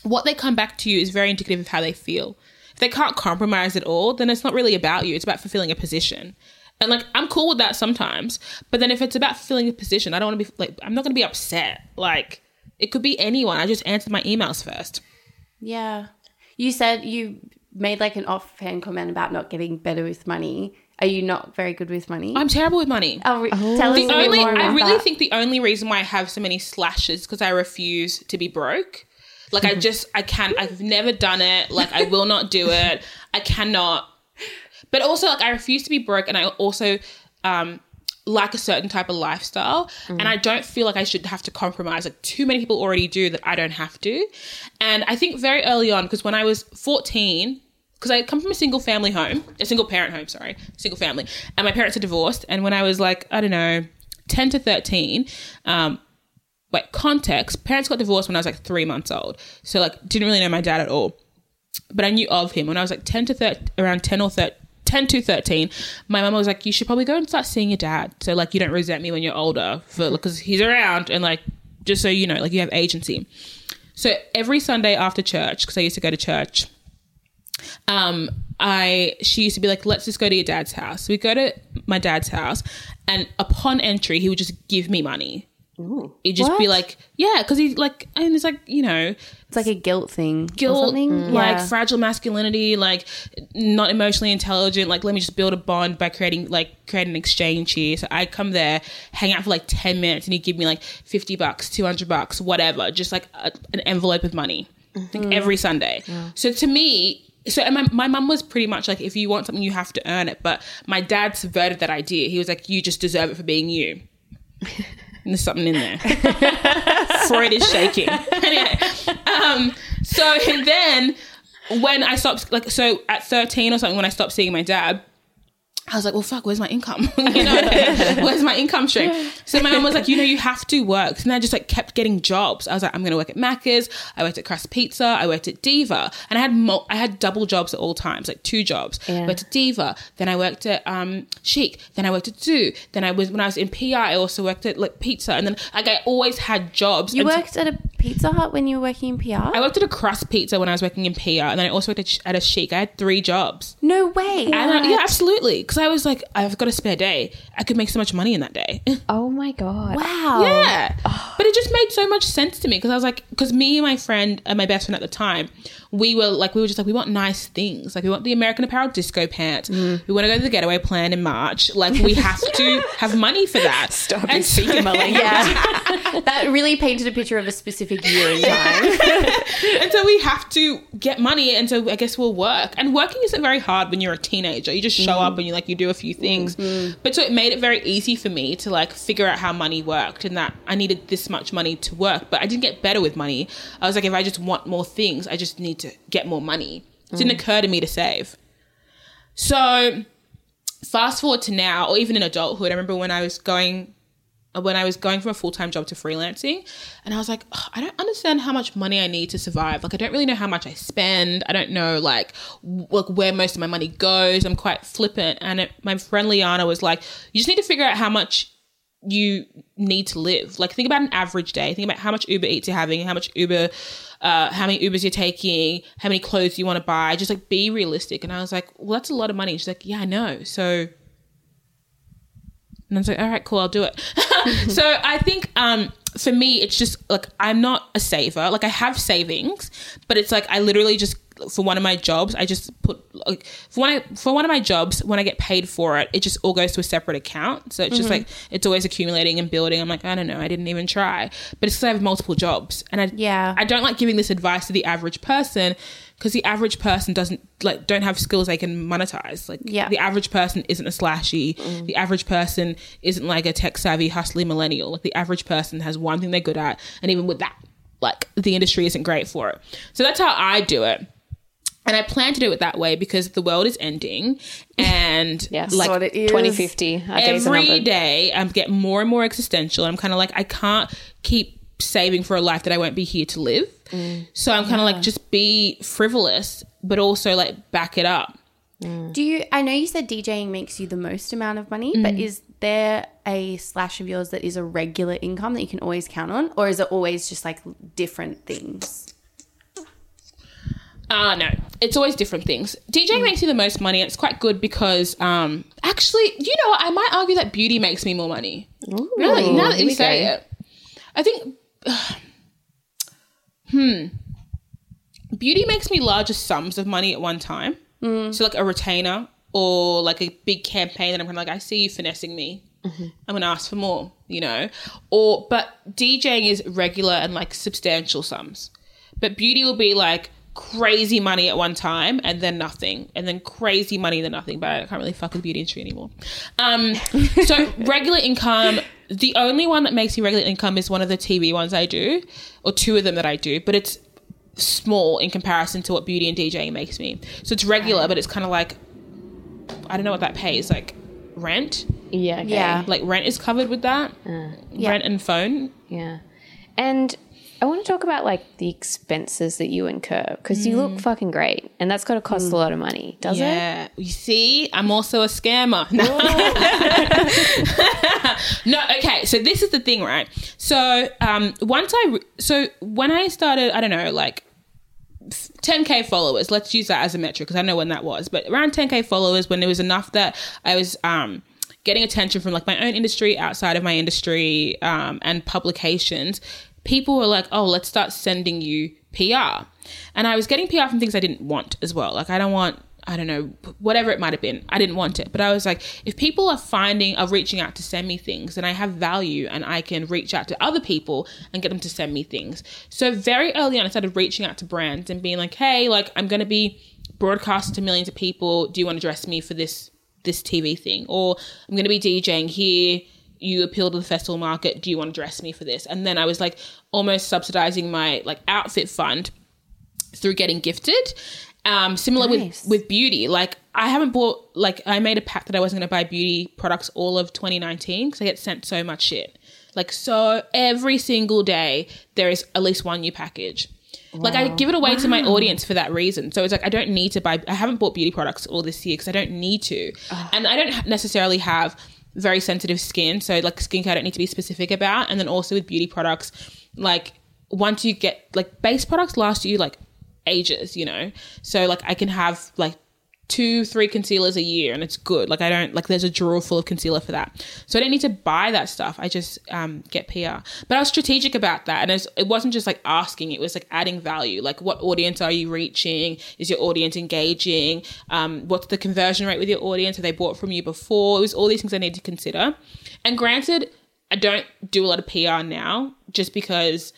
What they come back to you is very indicative of how they feel. If they can't compromise at all, then it's not really about you. It's about fulfilling a position. And like, I'm cool with that sometimes, but then if it's about fulfilling a position, I don't want to be like, I'm not going to be upset. Like, it could be anyone. I just answered my emails first. Yeah. You said you made like an offhand comment about not getting better with money. Are you not very good with money? I'm terrible with money. Oh, re- tell us a the bit only more I really that. think the only reason why I have so many slashes because I refuse to be broke. Like I just I can't I've never done it. Like I will not do it. I cannot. But also like I refuse to be broke and I also um like a certain type of lifestyle and I don't feel like I should have to compromise like too many people already do that I don't have to. And I think very early on because when I was 14 because I come from a single family home, a single parent home, sorry, single family, and my parents are divorced. And when I was like, I don't know, 10 to 13, um, wait, context, parents got divorced when I was like three months old. So, like, didn't really know my dad at all. But I knew of him when I was like 10 to 13, around 10 or 13. 10 to 13 my mum was like you should probably go and start seeing your dad. So like you don't resent me when you're older for because he's around and like just so you know like you have agency. So every sunday after church because i used to go to church um i she used to be like let's just go to your dad's house. So we go to my dad's house and upon entry he would just give me money he'd just be like yeah because he's like and it's like you know It's like a guilt thing. guilt or something. like Yeah. fragile masculinity like not emotionally intelligent. Like let me just build a bond by creating like creating an exchange here. So i come there hang out for like 10 minutes and he'd give me like 50 bucks 200 bucks whatever just like a, an envelope of money like mm-hmm. every sunday. So to me so and my, my mum was pretty much like if you want something you have to earn it. But my dad subverted that idea. He was like you just deserve it for being you (laughs) and there's something in there (laughs) Freud is shaking. (laughs) anyway, um, so and (laughs) then when I stopped, like, so at 13 or something, when I stopped seeing my dad, I was like, well, fuck, where's my income? (laughs) you know, (laughs) where's my income stream? So my mum was like, you know, you have to work. And I just like kept getting jobs. I was like, I'm going to work at Macca's. I worked at Crust Pizza. I worked at Diva. And I had I had double jobs at all times, like two jobs. I worked at Diva. Then I worked at um, Chic. Then I worked at Zoo. Then I was, when I was in PR, I also worked at like pizza. And then like I always had jobs. You worked at a Pizza Hut when you were working in PR? I worked at a crust pizza when I was working in PR, and then I also worked at, at a chic. I had three jobs. no way. I, yeah, absolutely. Because I was like, I've got a spare day. I could make so much money in that day. (laughs) Oh my god. Wow. yeah. But it just made so much sense to me because I was like, because me and my friend, and my best friend at the time, we were like, we were just like, we want nice things. Like, we want the American Apparel disco pants. Mm. We want to go to the getaway plan in March. Like, we have to (laughs) have money for that. Stop And and so- speaking my (laughs) language. Yeah. that really painted a picture of a specific year in time. (laughs) and so we have to get money and so i guess we'll work and working isn't very hard when you're a teenager you just show up and you like you do a few things but so it made it very easy for me to like figure out how money worked and that i needed this much money to work but i didn't get better with money i was like if i just want more things i just need to get more money it didn't mm. occur to me to save so fast forward to now or even in adulthood i remember when i was going uh, when I was going from a full time job to freelancing, and I was like, "Ugh, I don't understand how much money I need to survive. Like, I don't really know how much I spend. I don't know like w- like where most of my money goes. I'm quite flippant. And it, my friend Liana was like, you just need to figure out how much you need to live. Like, think about an average day. Think about how much Uber Eats you're having, how much Uber, uh, how many Ubers you're taking, how many clothes you want to buy. Just like be realistic. And I was like, well, that's a lot of money. She's like, yeah, I know. So and I was like, all right, cool, I'll do it. (laughs) so I think um, for me, it's just like I'm not a saver. Like I have savings, but it's like I literally just for one of my jobs, I just put like for one I, for one of my jobs when I get paid for it, it just all goes to a separate account. So it's just mm-hmm. like it's always accumulating and building. I'm like, I don't know, I didn't even try, but it's because I have multiple jobs, and I Yeah. I don't like giving this advice to the average person because the average person doesn't like don't have skills they can monetize. Like Yeah. the average person isn't a slashy. Mm. The average person isn't like a tech savvy hustly millennial. Like the average person has one thing they're good at, and even with that, like the industry isn't great for it. So that's how I do it. And I plan to do it that way because the world is ending, and (laughs) Yes. like what it is. 2050. Our days are day I get more and more existential. I'm kind of like I can't keep saving for a life that I won't be here to live. Mm. So I'm kind of like just be frivolous, but also like back it up. Do you? I know you said DJing makes you the most amount of money, but Mm. is there a slash of yours that is a regular income that you can always count on, or is it always just like different things? Uh no, it's always different things. DJing makes you the most money. It's quite good because um actually, you know what? I might argue that beauty makes me more money. Ooh, Now that, now that you say go. it, I think, (sighs) hmm, beauty makes me larger sums of money at one time. So like a retainer or like a big campaign that I'm kind of like, I see you finessing me. I'm gonna ask for more, you know, or but DJing is regular and like substantial sums, but beauty will be like crazy money at one time and then nothing, and then crazy money then nothing. But I can't really fuck with the beauty industry anymore. Um, (laughs) so regular income, the only one that makes me regular income is one of the TV ones I do, or two of them that I do, but it's small in comparison to what beauty and DJing makes me. So it's regular, but it's kind of like I don't know what that pays, like rent. Yeah. Okay. Yeah. Like rent is covered with that. Yeah. Rent and phone. Yeah. And I want to talk about like the expenses that you incur because you look fucking great and that's got to cost a lot of money, does it? yeah. You see, I'm also a scammer. (laughs) no, okay. So this is the thing, right? So um, once I, re- so when I started, I don't know, like 10k followers. Let's use that as a metric because I know when that was. But around 10k followers, when it was enough that I was um, getting attention from like my own industry, outside of my industry, um, and publications, people were like, "Oh, let's start sending you PR." And I was getting PR from things I didn't want as well. Like I don't want. I don't know, whatever it might have been. I didn't want it. But I was like, if people are finding, are reaching out to send me things, then I have value and I can reach out to other people and get them to send me things. So very early on, I started reaching out to brands and being like, hey, like I'm going to be broadcasted to millions of people. Do you want to dress me for this, this TV thing? Or I'm going to be DJing here. You appeal to the festival market. Do you want to dress me for this? And then I was like almost subsidizing my like outfit fund through getting gifted. Um, similar Nice. with with beauty, like I haven't bought like I made a pact that I wasn't going to buy beauty products all of 2019 because I get sent so much shit. Like so, every single day there is at least one new package. Like I give it away to my audience for that reason. So it's like I don't need to buy. I haven't bought beauty products all this year because I don't need to, and I don't necessarily have very sensitive skin. So like skincare, I don't need to be specific about. And then also with beauty products, like once you get like base products last you like ages, you know. So like I can have like two, three concealers a year and it's good. Like I don't like there's a drawer full of concealer for that. So I don't need to buy that stuff. I just um, get PR. But I was strategic about that. And it, was, it wasn't just like asking, it was like adding value. Like what audience are you reaching? Is your audience engaging? Um, what's the conversion rate with your audience? Have they bought from you before? It was all these things I need to consider. And granted, I don't do a lot of PR now just because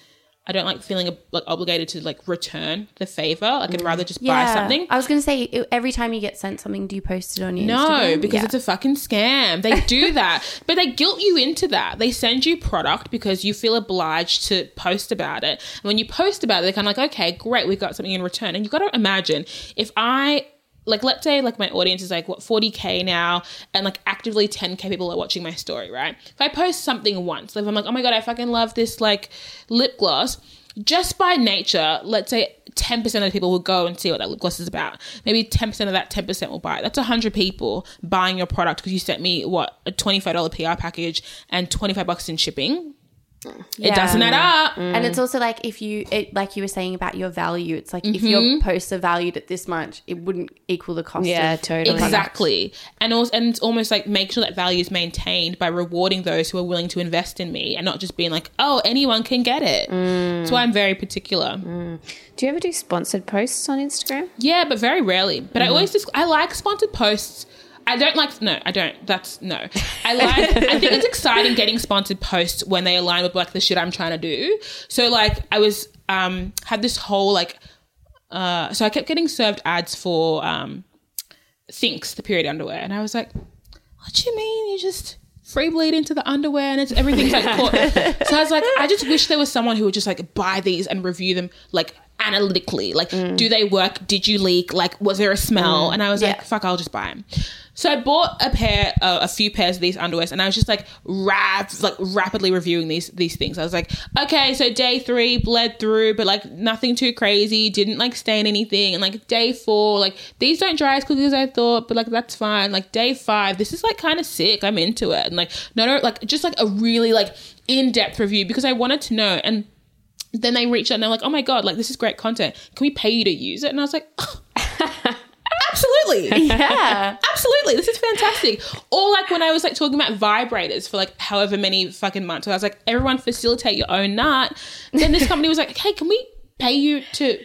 I don't like feeling like obligated to like return the favor. Like I'd rather just buy something. I was gonna say every time you get sent something, do you post it on your No, Instagram? because Yeah. it's a fucking scam. They do (laughs) that, but they guilt you into that. They send you product because you feel obliged to post about it. And when you post about it, they're kind of like, okay, great, we got something in return. And you got to imagine if I like let's say like my audience is like what 40k now and like actively 10k people are watching my story right? If i post something once like if i'm like oh my god i fucking love this like lip gloss just by nature let's say 10% of the people will go and see what that lip gloss is about. Maybe 10% of that 10% will buy it. That's 100 people buying your product because you sent me what a $25 pr package and 25 bucks in shipping It doesn't add up. And it's also like if you, it, like you were saying about your value, it's like if your mm-hmm. posts are valued at this much, it wouldn't equal the cost. Yeah, of totally. Exactly. And also, and it's almost like make sure that value is maintained by rewarding those who are willing to invest in me and not just being like, oh, anyone can get it. That's mm. why I'm very particular. Mm. Do you ever do sponsored posts on Instagram? Yeah, but very rarely. But I mm-hmm. always just, I like sponsored posts. I don't like, no, I don't. That's, no. I like, I think it's (laughs) exciting getting sponsored posts when they align with like the shit I'm trying to do. So like, I was, um, had this whole like, uh, so I kept getting served ads for, um, Thinx, the period underwear. And I was like, what do you mean? You just free bleed into the underwear and it's everything's like caught. (laughs) so I was like, I just wish there was someone who would just like buy these and review them like analytically. Like, do they work? Did you leak? Like, was there a smell? And I was like, fuck, I'll just buy them. So I bought a pair, uh, a few pairs of these underwears, and I was just like rap, like rapidly reviewing these these things. I was like, okay, so day three bled through, but like nothing too crazy, didn't like stain anything, and like day four, like these don't dry as quickly as I thought, but like that's fine. Like day five, this is like kind of sick. I'm into it, and like no, no, like just like a really like in depth review because I wanted to know and then they reached out and they're like, oh my God, like this is great content. Can we pay you to use it? And I was like, oh, (laughs) absolutely. Yeah. (laughs) Absolutely. This is fantastic. Or like when I was like talking about vibrators for like however many fucking months. I was like, everyone facilitate your own nut. Then this company was like, hey, can we pay you to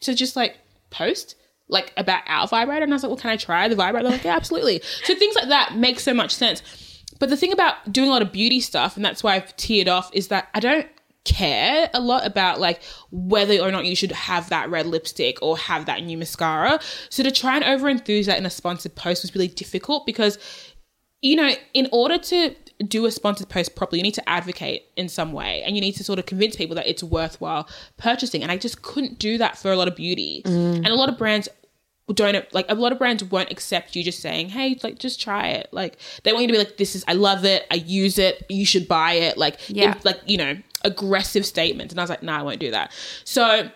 to just like post? Like about our vibrator, and I was like, "Well, can I try the vibrator?" They're like, "Yeah, absolutely." So things like that make so much sense. But the thing about doing a lot of beauty stuff, and that's why I've teared off, is that I don't care a lot about like whether or not you should have that red lipstick or have that new mascara. So to try and over enthuse that in a sponsored post was really difficult because you know, in order to do a sponsored post properly, you need to advocate in some way and you need to sort of convince people that it's worthwhile purchasing. And I just couldn't do that for a lot of beauty. Mm. And a lot of brands don't like a lot of brands won't accept you just saying, Hey, like just try it. Like they want you to be like, This is I love it, I use it, you should buy it. Like Yeah. like, you know, aggressive statements. And I was like, nah, I won't do that. So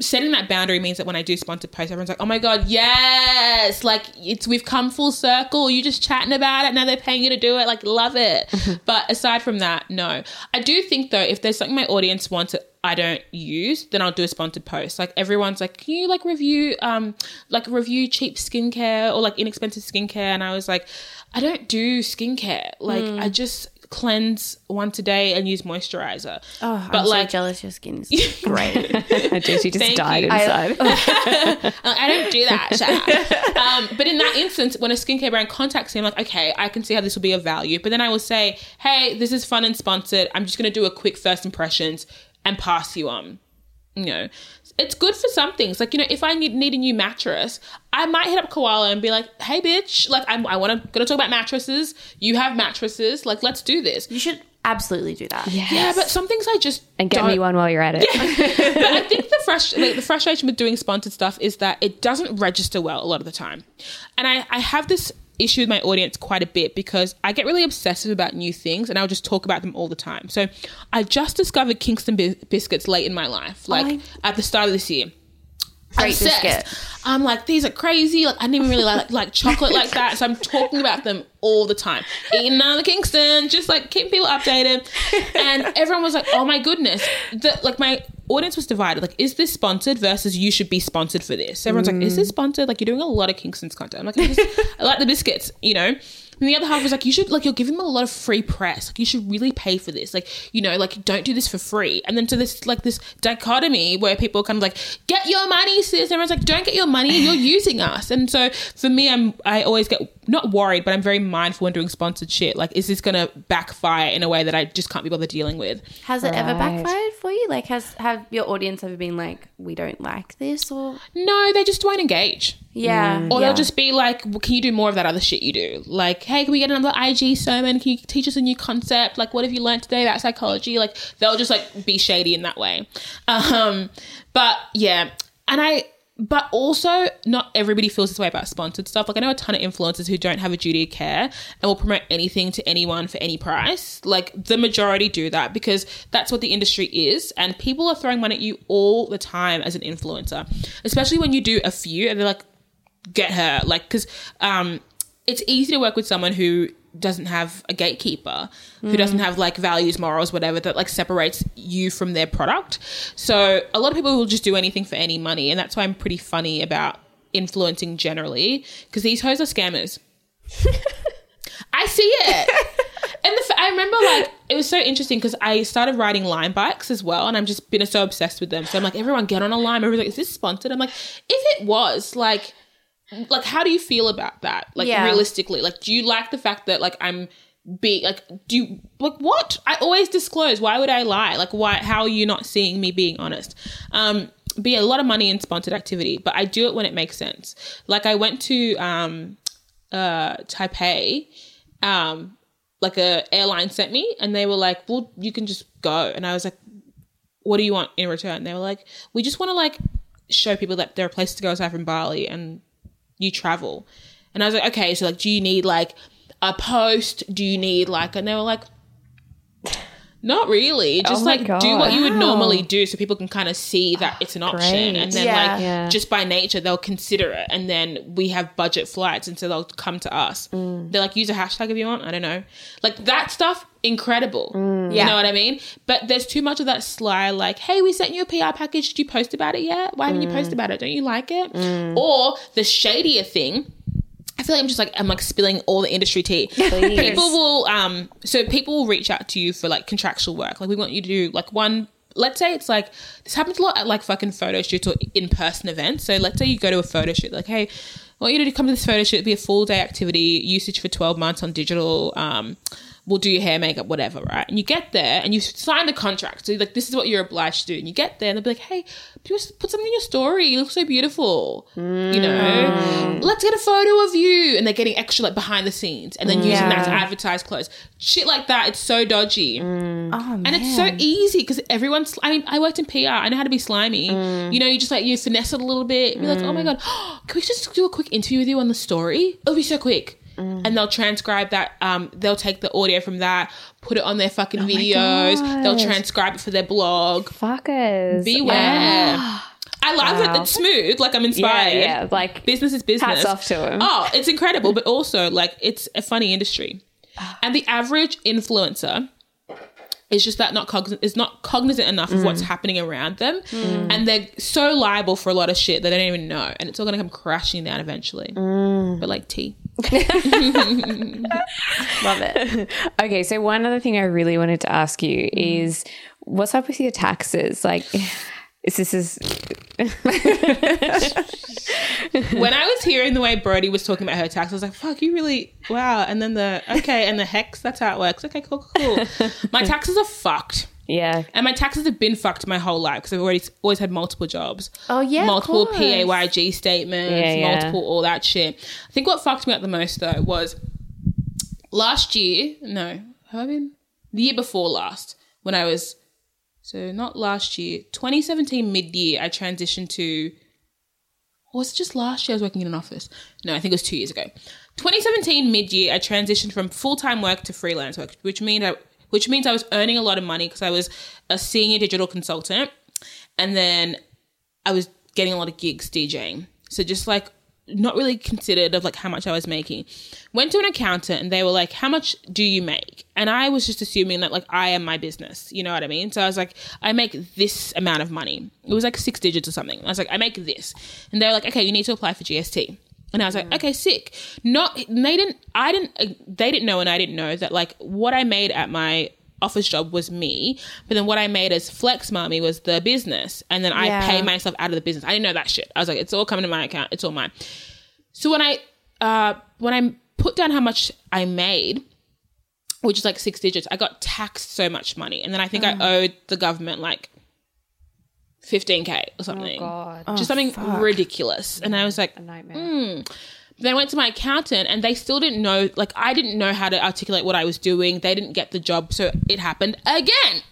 setting that boundary means that when I do sponsored posts, everyone's like, "Oh my god, yes! Like it's we've come full circle. You just chatting about it. Now they're paying you to do it. Like love it." (laughs) but aside from that, no. I do think though, if there's something my audience wants that I don't use, then I'll do a sponsored post. Like everyone's like, "Can you like review um like review cheap skincare or like inexpensive skincare?" And I was like, "I don't do skincare. Like I just." Cleanse once a day and use moisturizer Oh, but I'm like so jealous. Your skin's (laughs) great. (laughs) I do. She just Thank died you. inside. Like, (laughs) I don't do that. Shut up. Um, but in that instance, when a skincare brand contacts me, I'm like, okay, I can see how this will be of value. But then I will say, hey, this is fun and sponsored. I'm just going to do a quick first impressions and pass you on. You know, it's good for some things. Like, you know, if I need, need a new mattress, I might hit up Koala and be like, hey, bitch, like, I'm, I want to going to talk about mattresses. You have mattresses. Like, let's do this. you should absolutely do that. Yeah, but some things I just and get don't- me one while you're at it. Yeah. (laughs) but I think the, frust- like, the frustration with doing sponsored stuff is that it doesn't register well a lot of the time. And I, I have this issue with my audience quite a bit because I get really obsessive about new things and I'll just talk about them all the time. So I just discovered Kingston bi- biscuits late in my life, like I- at the start of this year. Great Obsessed. biscuit. I'm like, these are crazy. Like, I didn't even really like, like chocolate like that. So I'm talking about them all the time. Eating another Kingston, just like keeping people updated. And everyone was like, oh my goodness. The, like, my audience was divided. Like, is this sponsored versus you should be sponsored for this? So everyone's like, is mm. this sponsored? Like, you're doing a lot of Kingston's content. I'm like, I, just, I like the biscuits, you know? And the other half was like, you should, like, you're giving them a lot of free press. Like, you should really pay for this. Like, you know, like, don't do this for free. And then to this, like, this dichotomy where people are kind of like, get your money, sis. Everyone's like, don't get your money. You're (laughs) using us. And so for me, I'm, I always get not worried, but I'm very mindful when doing sponsored shit. Like, is this going to backfire in a way that I just can't be bothered dealing with? Has it ever backfired for you? Like, has have your audience ever been like, we don't like this, or No, they just won't engage. Yeah, Or yeah. they'll just be like, well, can you do more of that other shit you do? Like, hey, can we get another IG sermon? Can you teach us a new concept? Like, what have you learned today about psychology? Like, they'll just like be shady in that way. Um, but yeah, and I, but also not everybody feels this way about sponsored stuff. Like, I know a ton of influencers who don't have a duty of care and will promote anything to anyone for any price. Like, the majority do that because that's what the industry is. And people are throwing money at you all the time as an influencer, especially when you do a few and they're like, get her like because um it's easy to work with someone who doesn't have a gatekeeper, who doesn't have like values, morals, whatever that like separates you from their product. So a lot of people will just do anything for any money, and that's why I'm pretty funny about influencing generally because these hoes are scammers. (laughs) I see it. And the, f- I remember like it was so interesting because I started riding Lime bikes as well, and I'm just been so obsessed with them. So I'm like, everyone get on a Lime. Everyone's like, is this sponsored? I'm like, if it was, like, like how do you feel about that? Like Yeah. realistically, like, do you like the fact that like I'm be like, do you like what? I always disclose. Why would I lie? Like, why? How are you not seeing me being honest? Um, be a lot of money in sponsored activity, but I do it when it makes sense. Like I went to um uh Taipei, um, like a airline sent me and they were like, Well, you can just go. And I was like, What do you want in return? They were like, We just want to like show people that there are places to go aside from Bali and you travel. And I was like, Okay, so like do you need like a post? Do you need like and they were like not really. Oh just my like do what you would God. normally do so people can kind of see that ah, it's an option. Great. And then Yeah. like Yeah. just by nature they'll consider it and then we have budget flights and so they'll come to us mm. they're like use a hashtag if you want i don't know like that stuff incredible. You Yeah. know what i mean? But there's too much of that sly like hey we sent you a pr package. Did you post about it yet? Why haven't you posted about it? Don't you like it? Or the shadier thing I feel like I'm just like I'm like spilling all the industry tea. (laughs) People will um so people will reach out to you for like contractual work. Like we want you to do like one let's say it's like this happens a lot at like fucking photo shoots or in person events. So let's say you go to a photo shoot, like, hey, I want you to come to this photo shoot, it'll be a full day activity, usage for 12 months on digital, um, we'll do your hair, makeup, whatever, right? And you get there and you sign the contract. So like this is what you're obliged to do. And you get there and they'll be like, hey, do put something in your story? You look so beautiful. You know? Mm. Let's get a photo of you. And they're getting extra like behind the scenes and then mm. using that to advertise clothes. Shit like that. It's so dodgy. Mm. Oh. And it's so easy because everyone's. I mean, I worked in PR. I know how to be slimy. You know, you just like you finesse it a little bit. Be like, oh my god, (gasps) can we just do a quick interview with you on the story? It'll be so quick. And they'll transcribe that. Um, they'll take the audio from that, put it on their fucking oh videos. They'll transcribe it for their blog. Fuckers. Beware. I love it. It's smooth. Like I'm inspired. yeah. Like Business is business. Hats off to 'em. Oh, it's incredible, (laughs) but also like it's a funny industry. And the average influencer is just that not cognizant is not cognizant enough of what's mm. happening around them, mm. and they're so liable for a lot of shit that they don't even know, and it's all gonna come crashing down eventually. Mm. But like tea, love it. (laughs) Okay, so one other thing I really wanted to ask you mm. is what's up with your taxes? Like, is this is (laughs) when I was hearing the way Brody was talking about her tax, I was like, "Fuck, you really wow." And then the okay, and the hex, that's how it works. Okay, cool, cool. cool. (laughs) My taxes are fucked. Yeah, And my taxes have been fucked my whole life because I've already always had multiple jobs. Oh, yeah, multiple. PAYG statements, Yeah, yeah. multiple all that shit. I think what fucked me up the most though was last year. No, have I been the year before last when I was so not last year, 2017 mid year. I transitioned to. or Was it just last year I was working in an office? No, I think it was two years ago. 2017 mid year, I transitioned from full time work to freelance work, which means I which means I was earning a lot of money because I was a senior digital consultant, and then I was getting a lot of gigs DJing. So just like not really considered of like how much I was making. Went to an accountant and they were like, "How much do you make?" And I was just assuming that like I am my business. You know what I mean? So I was like, "I make this amount of money." It was like six digits or something. I was like, "I make this," and they were like, "Okay, you need to apply for GST." And I was like, okay, sick. Not they didn't. I didn't. uh, They didn't know, and I didn't know that like what I made at my office job was me, but then what I made as Flex Mami was the business, and then I Yeah. pay myself out of the business. I didn't know that shit. I was like, it's all coming to my account. It's all mine. So when I uh when I put down how much I made, which is like six digits, I got taxed so much money, and then I think I owed the government like. 15k or something. God. Just something ridiculous. And I was like, a nightmare. Mm. then I went to my accountant and they still didn't know, like, I didn't know how to articulate what I was doing. They didn't get the job. So it happened again.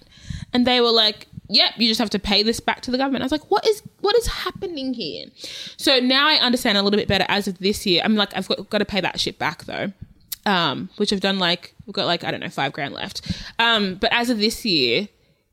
And they were like, yep, you just have to pay this back to the government. I was like, what is, what is happening here? So now I understand a little bit better as of this year. I'm like, I've got, got to pay that shit back though. Um, which I've done like, we've got like, I don't know, five grand left. Um, but as of this year,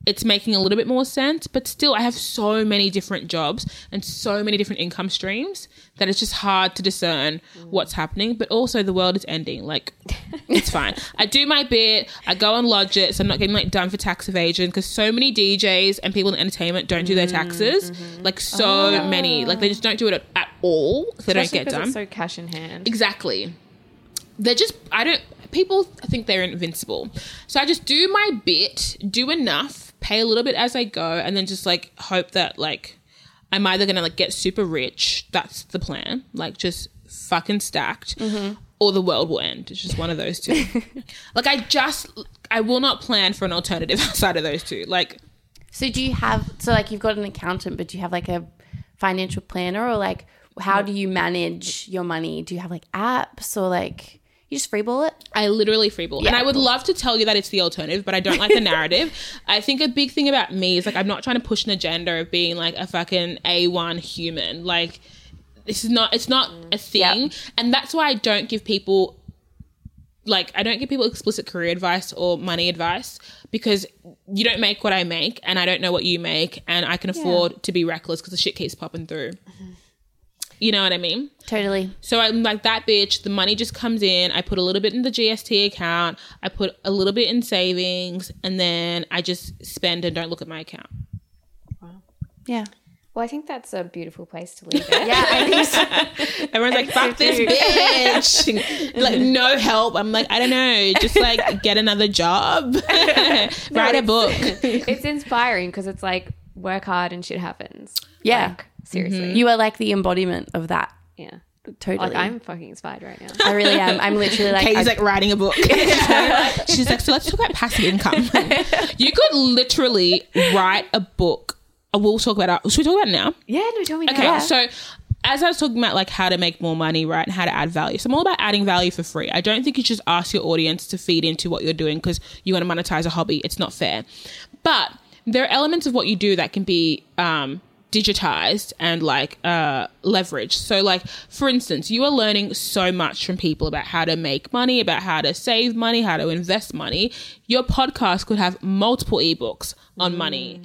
it's making a little bit more sense, but still, I have so many different jobs and so many different income streams that it's just hard to discern what's happening. But also, the world is ending. Like, (laughs) it's fine. I do my bit. I go and lodge it, so I'm not getting like done for tax evasion because so many DJs and people in entertainment don't do their mm, taxes. Mm-hmm. Like, so oh. many. Like, they just don't do it at, all. So they don't get done. It's so cash in hand. Exactly. They're just, I don't, people think they're invincible. So I just do my bit, do enough, pay a little bit as I go, and then just like hope that like I'm either gonna like get super rich. That's the plan. Like just fucking stacked. Mm-hmm. Or the world will end. It's just one of those two. (laughs) like I just, I will not plan for an alternative (laughs) outside of those two. Like So do you have so like you've got an accountant, but do you have like a financial planner or like how do you manage your money? Do you have like apps or like you just freeball it? I literally freeball. and I would love to tell you that it's the alternative, but I don't like the narrative. (laughs) I think a big thing about me is like I'm not trying to push an agenda of being like a fucking A1 human. Like this is not it's not a thing. And that's why I don't give people like I don't give people explicit career advice or money advice because you don't make what I make and I don't know what you make and I can afford to be reckless because the shit keeps popping through. Mm-hmm. You know what I mean? Totally. So I'm like that bitch. The money just comes in. I put a little bit in the GST account. I put a little bit in savings, and then I just spend and don't look at my account. Wow. Yeah. Well, I think that's a beautiful place to leave it. (laughs) Yeah, I think so. Everyone's like, "Fuck this bitch!" (laughs) like no help. I'm like, I don't know. Just like get another job, (laughs) write a book. it's inspiring because it's like work hard and shit happens. Yeah. Like, seriously. You are like the embodiment of that. yeah. Totally. Like I'm fucking inspired right now. I really am. I'm literally like, Katie's I- like writing a book. (laughs) (laughs) She's like, so let's talk about passive income. (laughs) you could literally write a book. Uh, We'll talk about it. Should we talk about it now? yeah, no, tell me Okay, now. so as I was talking about like how to make more money, right, and how to add value. So I'm all about adding value for free. I don't think you should just ask your audience to feed into what you're doing because you want to monetize a hobby. It's not fair. But there are elements of what you do that can be um, digitized and like uh, leveraged. So, like for instance, you are learning so much from people about how to make money, about how to save money, how to invest money. Your podcast could have multiple ebooks on money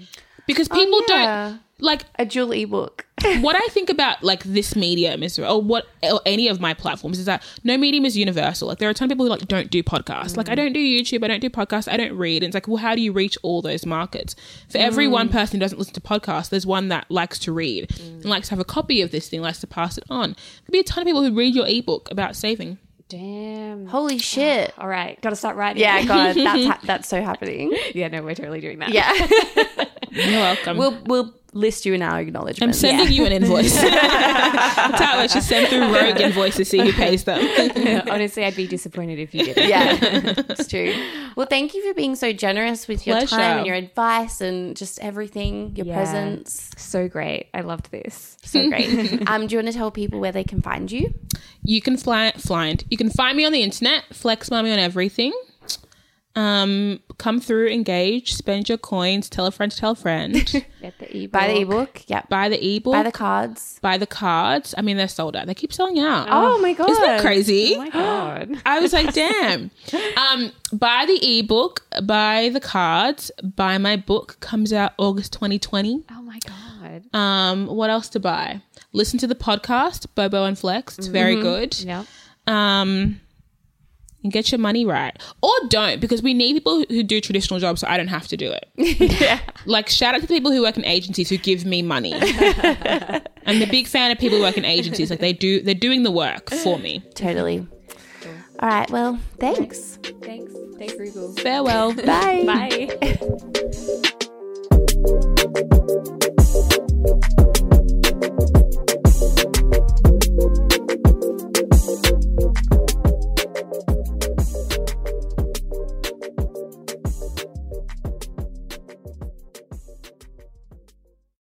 because oh, people yeah. don't like a dual ebook. (laughs) what I think about like this medium is, or what or any of my platforms is that no medium is universal. Like there are a ton of people who like don't do podcasts. Like I mm. don't do YouTube, I don't do podcasts, I don't read. And it's like, well, how do you reach all those markets? For every mm. one person who doesn't listen to podcasts, there's one that likes to read mm. and likes to have a copy of this thing, likes to pass it on. There'd be a ton of people who read your ebook about saving. Damn. Holy ah, shit. All right, got to start writing. Yeah, God, that's (laughs) ha- that's so happening. yeah. No, we're totally doing that. Yeah, (laughs) You're welcome. we'll we'll list you in our acknowledgement. I'm sending you an invoice. (laughs) That's how should send through rogue invoice to see who pays them. (laughs) Honestly, I'd be disappointed if you didn't. Yeah, (laughs) it's true. Well, thank you for being so generous with your Pleasure. time and your advice and just everything, your Yeah. presence. So great. I loved this. So great. um, do you want to tell people where they can find you? You can fly, find. You can find me on the internet. Flex Mami on everything. Um, come through, engage, spend your coins, tell a friend to tell a friend, (laughs) Get the ebook. Buy the ebook. Yep. buy the ebook, Buy the cards. buy the cards. I mean, they're sold out. They keep selling out. Oh my god! Isn't that crazy? Oh my god. (gasps) I was like, damn. Um, buy the ebook, buy the cards, buy my book. Comes out August 2020. oh my god. Um, what else to buy? Listen to the podcast, Bobo and Flex. It's very good. Yeah. um and get your money right. Or don't because we need people who do traditional jobs so i don't have to do it. (laughs) Yeah. like shout out to people who work in agencies who give me money. (laughs) I'm a big fan of people who work in agencies. Like they do they're doing the work for me. Totally. All right well thanks. Thanks. Thanks Rugal. farewell. Bye. Bye. (laughs)